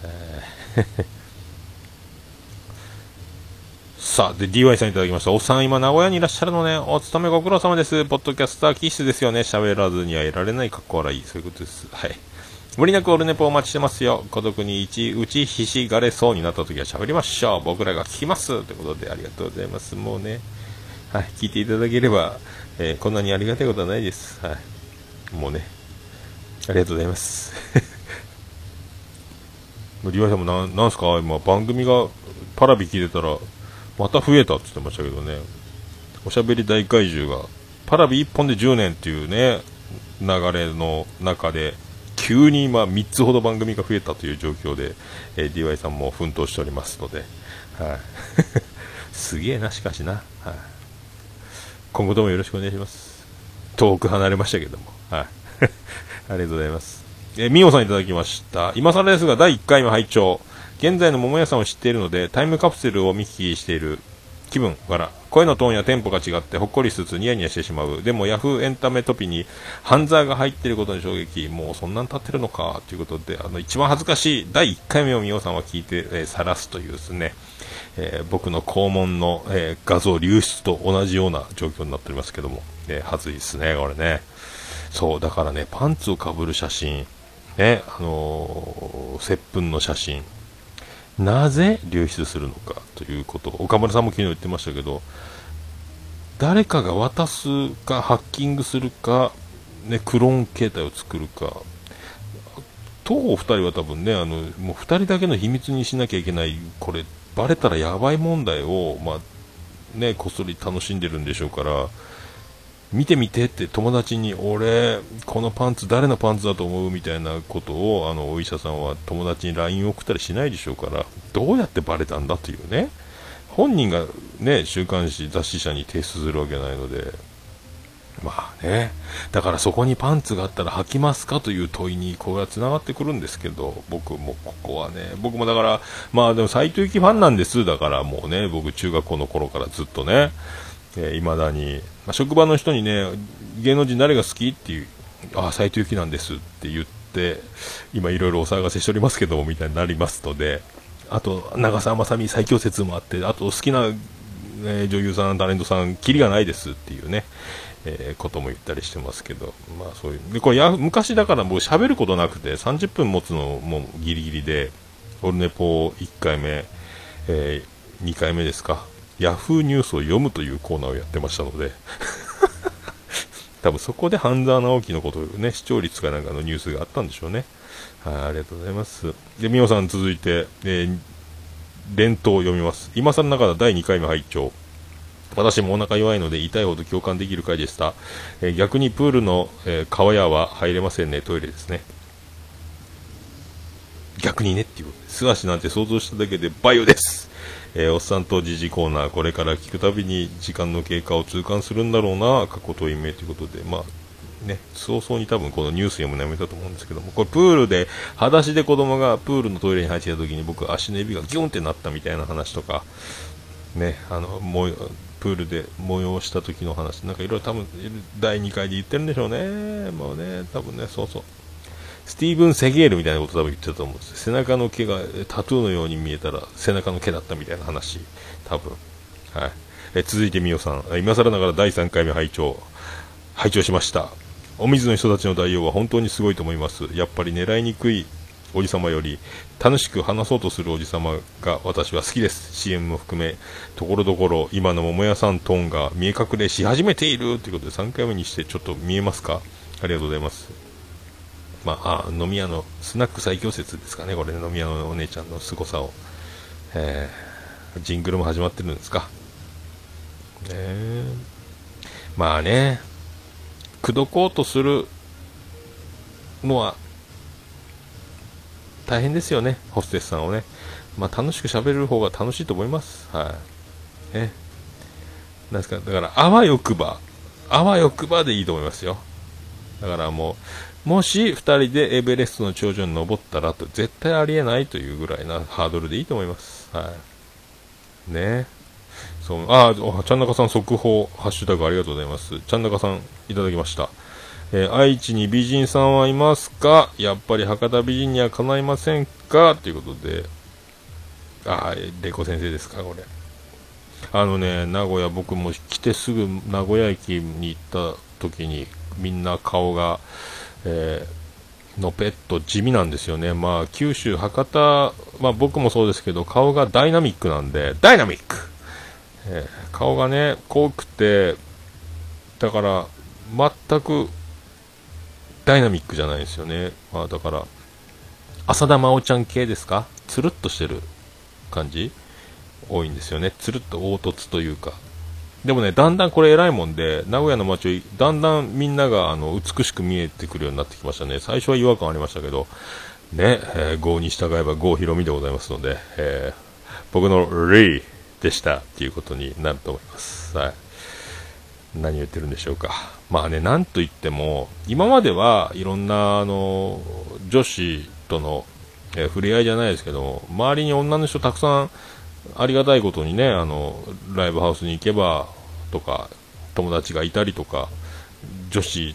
G: さあ、で、DY さんいただきました。おっさん、今、名古屋にいらっしゃるのね。お勤めご苦労様です。ポッドキャスター気質ですよね。喋らずにはいられない。かっこ笑い。そういうことです。はい。無理なくオルネポお待ちしてますよ。孤独に一打ちひしがれそうになった時は喋りましょう。僕らが聞きます。ということで、ありがとうございます。もうね、はい、聞いていただければ、えーこんなにありがたいことはないです。はい。もうね、ありがとうございます。リワイさんもななんすか？今番組がパラビ聞いてたらまた増えたって言ってましたけどね。おしゃべり大怪獣がパラビ1本で10年っていうね流れの中で急に今3つほど番組が増えたという状況で、えー DY さんも奮闘しておりますので、はい、すげえなしかしな、はい、今後ともよろしくお願いします。遠く離れましたけども、はい、ありがとうございますえー、みおさんいただきました。今更ですが、第1回目拝聴現在の桃屋さんを知っているので、タイムカプセルを見聞きしている気分から、声のトーンやテンポが違ってほっこりしつつニヤニヤしてしまう。でも、ヤフーエンタメトピに犯罪が入っていることに衝撃。もうそんなん経ってるのか、ということで、あの、一番恥ずかしい第1回目をみおさんは聞いて、えー、晒すというですね、えー僕の肛門の、えー画像流出と同じような状況になっておりますけども、えー、恥ずいですね、これね。そう、だからね、パンツをかぶる写真、ね、あのー接吻の写真、なぜ流出するのかということ、岡村さんも昨日言ってましたけど、誰かが渡すか、ハッキングするか、ね、クローン形態を作るか、当方2人は多分ね、あのもう2人だけの秘密にしなきゃいけない、これ、バレたらやばい問題を、まあね、こっそり楽しんでるんでしょうから、見てみてって友達に俺このパンツ誰のパンツだと思うみたいなことをあのお医者さんは友達に LINE 送ったりしないでしょうからどうやってバレたんだというね。本人がね週刊誌雑誌社に提出するわけないので。まあね。だからそこにパンツがあったら履きますかという問いにこれはつながってくるんですけど僕もここはね。僕もだからまあでも斎藤由貴ファンなんです。だからもうね僕中学校の頃からずっとね。えー、未だに、まあ、職場の人にね、芸能人誰が好きっていう、ああ、斎藤由貴なんですって言って、今いろいろお騒がせしておりますけども、みたいになりますので、あと、長澤まさみ最強説もあって、あと好きな、えー女優さん、タレントさん、キリがないですっていうね、えーことも言ったりしてますけど、まあそういう、で、これや、昔だからもう喋ることなくて、30分持つのもギリギリで、オルネポ1回目、えー2回目ですか。ヤフーニュースを読むというコーナーをやってましたので 多分そこで半沢直樹のことね、視聴率かなんかのニュースがあったんでしょうね。はい、ありがとうございます。で、みおさん続いて、えー連投を読みます。今更ながら第2回目拝聴。私もお腹弱いので痛いほど共感できる回でした。えー逆にプールの、えー川屋は入れませんね。トイレですね。逆にねっていうことで素足なんて想像しただけでバイオです。えーおっさんとじじコーナー、これから聞くたびに時間の経過を痛感するんだろうな、過去問い名ということで、まあ、ね、早々に多分このニュース読むのやめたと思うんですけども、これプールで、裸足で子供がプールのトイレに入ってた時に僕足の指がギュンってなったみたいな話とか、ね、あの、もう、プールで催した時の話、なんかいろいろ多分、第2回で言ってるんでしょうね。もうね、多分ね、そうそう。スティーブン・セゲールみたいなこと多分言ってたと思うんです。背中の毛がタトゥーのように見えたら背中の毛だったみたいな話。多分。はい。え続いてみおさん。今更ながら第3回目拝聴。拝聴しました。お水の人たちの代用は本当にすごいと思います。やっぱり狙いにくいおじさまより楽しく話そうとするおじさまが私は好きです。CM も含めところどころ今の桃屋さんトーンが見え隠れし始めているということで3回目にしてちょっと見えますか？ありがとうございます。まあ、あ飲み屋のスナック最強説ですかね、これ、ね飲み屋のお姉ちゃんの凄さを、えージングルも始まってるんですか。ねえまあね、口説こうとするのは大変ですよね、ホステスさんをね。まあ、楽しく喋る方が楽しいと思います。はい。ね。なんですか、だから、あわよくば、あわよくばでいいと思いますよ。だからもう、もし2人でエベレストの頂上に登ったらと、絶対ありえないというぐらいなハードルでいいと思います。はい。ねそう、あ、おちゃんなかさん速報、ハッシュタグありがとうございます。ちゃんなかさん、いただきました。えー愛知に美人さんはいますか？やっぱり博多美人にはかないませんか？ということで、あー、レコ先生ですか、これ。あのね、名古屋、僕も来てすぐ名古屋駅に行った時に、みんな顔が、えーのぺっと地味なんですよね。まあ、九州、博多、まあ僕もそうですけど、顔がダイナミックなんで、ダイナミックえー顔がね、濃くて、だから、全く、ダイナミックじゃないですよね。まあだから、浅田真央ちゃん系ですか？つるっとしてる感じ？多いんですよね。つるっと凹凸というか。でもね、だんだんこれ偉いもんで、名古屋の街を、だんだんみんながあの美しく見えてくるようになってきましたね。最初は違和感ありましたけど、ね、えー、郷に従えば郷ひろみでございますので、えー僕のリーでしたっていうことになると思います。はい。何を言ってるんでしょうか。まあね、なんといっても、今まではいろんな、あの、女子との、えー触れ合いじゃないですけど、周りに女の人たくさん、ありがたいことにね、あの、ライブハウスに行けば、とか、友達がいたりとか、女子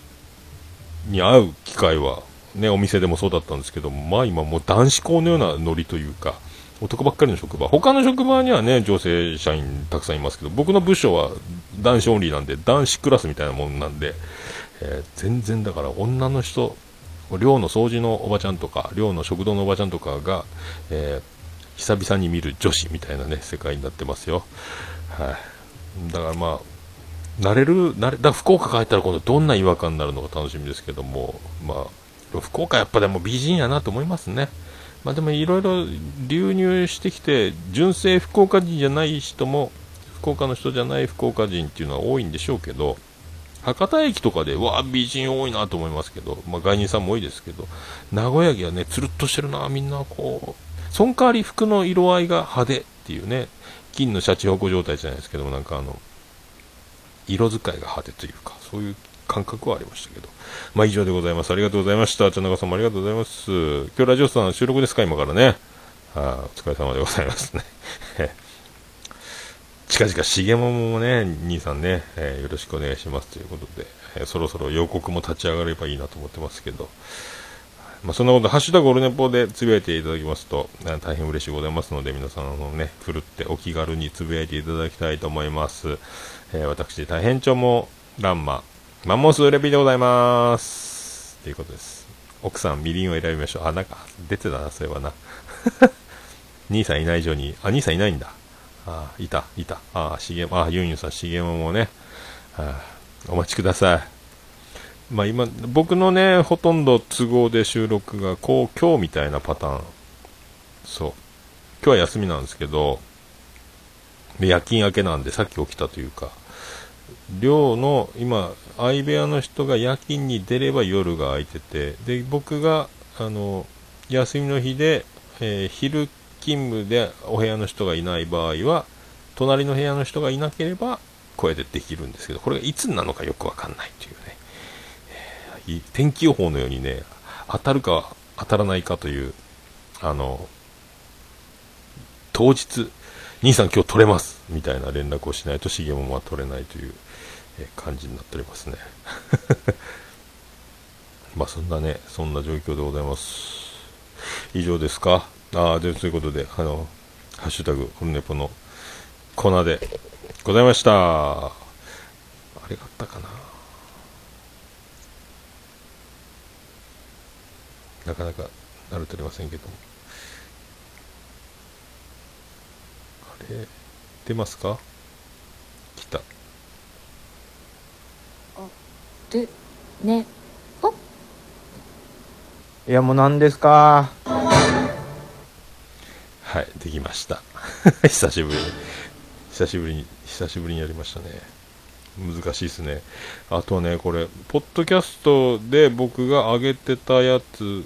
G: に会う機会は、ね、お店でもそうだったんですけど、まあ今もう男子校のようなノリというか、男ばっかりの職場。他の職場にはね、女性社員たくさんいますけど、僕の部署は男子オンリーなんで、男子クラスみたいなもんなんで、えー全然だから女の人、寮の掃除のおばちゃんとか、寮の食堂のおばちゃんとかが、えー久々に見る女子みたいなね、世界になってますよ。はい。だからまあ、慣れる、慣れ、だ福岡帰ったら今度どんな違和感になるのか楽しみですけども、まあ、福岡やっぱでも美人やなと思いますね。まあでもいろいろ流入してきて、純正福岡人じゃない人も、福岡の人じゃない福岡人っていうのは多いんでしょうけど、博多駅とかで、わあ、美人多いなと思いますけど、まあ外人さんも多いですけど、名古屋駅はね、つるっとしてるな、みんなこう、そん代わり服の色合いが派手っていうね、金のシャチホコ状態じゃないですけども、なんかあの、色使いが派手というか、そういう感覚はありましたけど。まあ以上でございます。ありがとうございました。茶中さんもありがとうございます。今日ラジオさん収録ですか今からね。あお疲れ様でございますね。近々、しげもももね、兄さんね、えーよろしくお願いしますということで、えーそろそろ予告も立ち上がればいいなと思ってますけど、まあ、そんなこと、ハッシュタグオルネポでつぶやいていただきますと、大変嬉しいございますので、皆さん、あのね、ふるってお気軽につぶやいていただきたいと思います。えー私、大変長もランマ、マンモスレビーでございます。ということです。奥さん、みりんを選びましょう。あ、なんか、出てたな、そういえばな。兄さんいない以上に、あ、兄さんいないんだ。あ、いた、いた。あ、しげ、あ、ユンユンさん、しげももね。あお待ちください。まあ今、僕のね、ほとんど都合で収録が、こう、今日みたいなパターン。そう。今日は休みなんですけど、で夜勤明けなんでさっき起きたというか、寮の、今、相部屋の人が夜勤に出れば夜が空いてて、で、僕が、あの、休みの日で、えー昼勤務でお部屋の人がいない場合は、隣の部屋の人がいなければ、こうやってできるんですけど、これがいつなのかよくわかんないというね。えーい天気予報のようにね、当たるか当たらないかという、あの、当日、兄さん今日取れますみたいな連絡をしないと、重桃は取れないという、感じになっておりますね。まあそんなね、そんな状況でございます。以上ですか？ああ、で、ということで、あの、ハッシュタグ、コルネポのコーナーでございました。あれがあったかな？なかなか慣れておりませんけども。あれ、出ますか？来た。
F: でね
A: いやもう何ですか？
G: はい、できました。久しぶりに。久しぶりに、久しぶりにやりましたね。難しいですね。あとね、これ、ポッドキャストで僕が上げてたやつ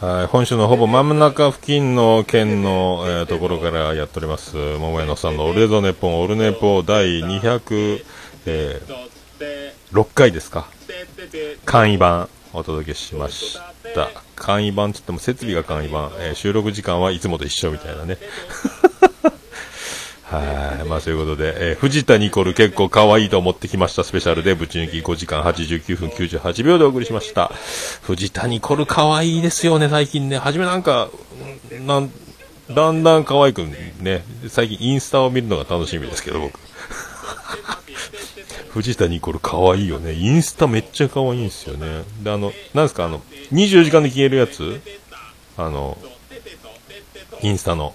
G: はい、本州のほぼ真ん中付近の県の、えーところからやっております、桃屋のさんのオルネドネポン、オルネポ第206、えー回ですか、簡易版お届けしました。簡易版って言っても設備が簡易版、えー収録時間はいつもと一緒みたいなね。はい。まあ、そういうことで、えー藤田ニコル結構可愛いと思ってきましたスペシャルで、ぶち抜き5時間89分98秒でお送りしました。藤田ニコル可愛いですよね、最近ね。はじめなんか、んなん、だんだん可愛くね、最近インスタを見るのが楽しみですけど、僕。藤田ニコル可愛いよね。インスタめっちゃ可愛いんですよね。で、あの、なんですか、あの、24時間で消えるやつ？あの、インスタの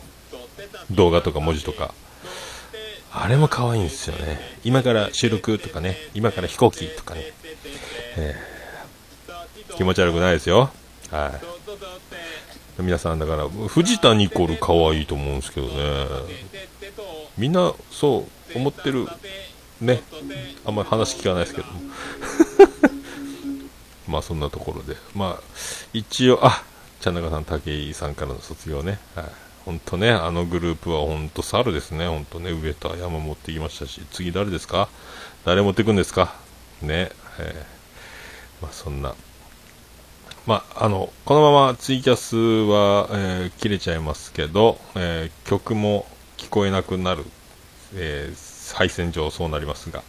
G: 動画とか文字とか。あれも可愛いんですよね。今から収録とかね、今から飛行機とかね。えー気持ち悪くないですよ。はい。皆さんだから、藤田ニコル可愛いと思うんですけどね。みんなそう思ってる。ね。あんまり話聞かないですけど。まあそんなところで。まあ、一応、あ、茶中さん、武井さんからの卒業ね。はい。本当ね、あのグループは本当猿ですね。本当ね、上田山持ってきましたし、次誰ですか？誰持ってくんですか？ね。えーまあそんな。まあ、あの、このままツイキャスは、えー切れちゃいますけど、えー曲も聞こえなくなる、え配線上そうなりますが、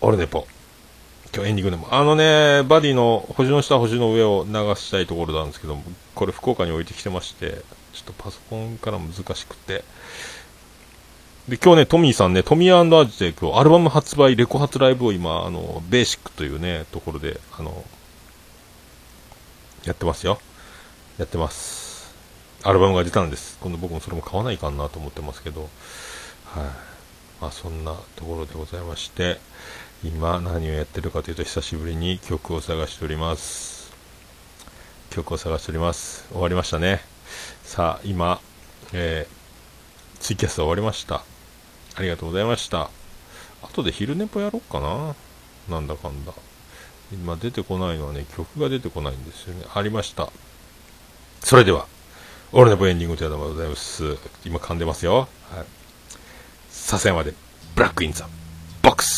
G: オルネポ。今日エンディングでも。あのね、バディの星の下、星の上を流したいところなんですけども、これ福岡に置いてきてまして、ちょっとパソコンから難しくて。で、今日ね、トミーさんね、トミーアージで今日アルバム発売、レコ発ライブを今、あの、ベーシックというね、ところで、あの、やってますよ。やってます。アルバムが出たんです。今度僕もそれも買わないかなと思ってますけど、はい。まあそんなところでございまして、今何をやってるかというと久しぶりに曲を探しております。曲を探しております。終わりましたね。さあ、今、えー、ツイキャス終わりました。ありがとうございました。後で昼寝ぽやろうかな。なんだかんだ。今出てこないのはね、曲が出てこないんですよね。ありました。それでは、オールネポエンディングというのでございます。今噛んでますよ。はい。笹山で、ブラックインザ、ボックス。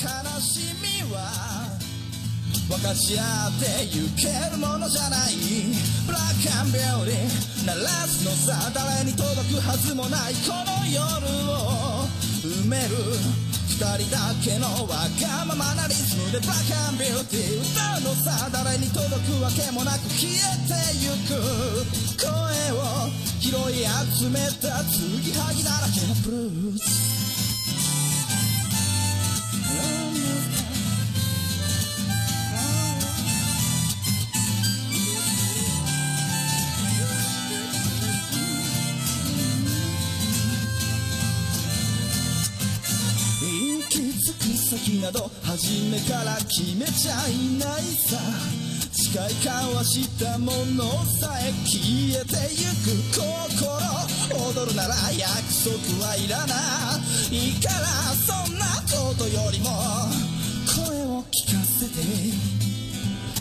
J: 悲しみは分かち合ってゆけるものじゃないブラックアンビューティー鳴らすのさ誰に届くはずもない。この夜を埋める二人だけのわがままなリズムでブラックアンビューティー歌うのさ誰に届くわけもなく消えてゆく。声を拾い集めた継ぎはぎだらけのブルース。など初めから決めちゃいないさ。誓い交わしたものさえ消えてゆく心。踊るなら約束はいらない。からそんなことよりも声を聞かせて。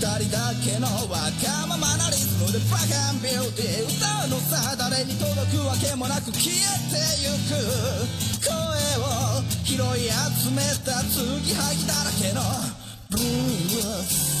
J: 二人だけのわがままなリズムでブラックアンビューティー歌うのさ誰に届くわけもなく消えてゆく声を拾い集めた継ぎはぎだらけのブルース。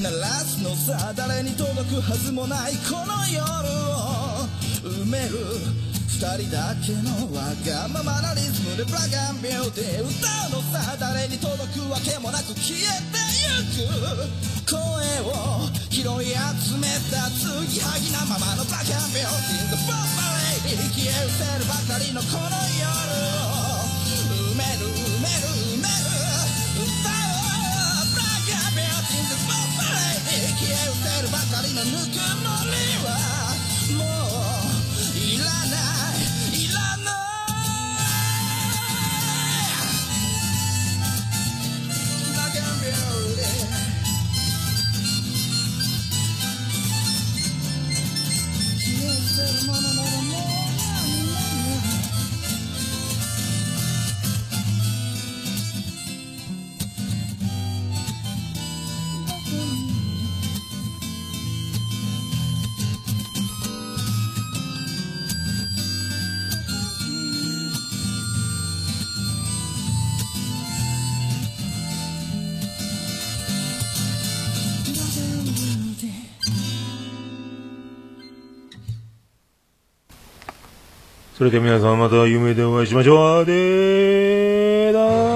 J: 鳴らすのさ誰に届くはずもないこの夜を埋める二人だけのわがままなリズムでブラックアンビューティー歌うのさ誰に届くわけもなく消えてゆく声を拾い集めた継ぎはぎなままのブラックアンビューティー The Bomb Lady 消え失せるばかりのこの夜をばかりのぬくもりは
G: それでは皆さんまた夢でお会いしましょう。でーだー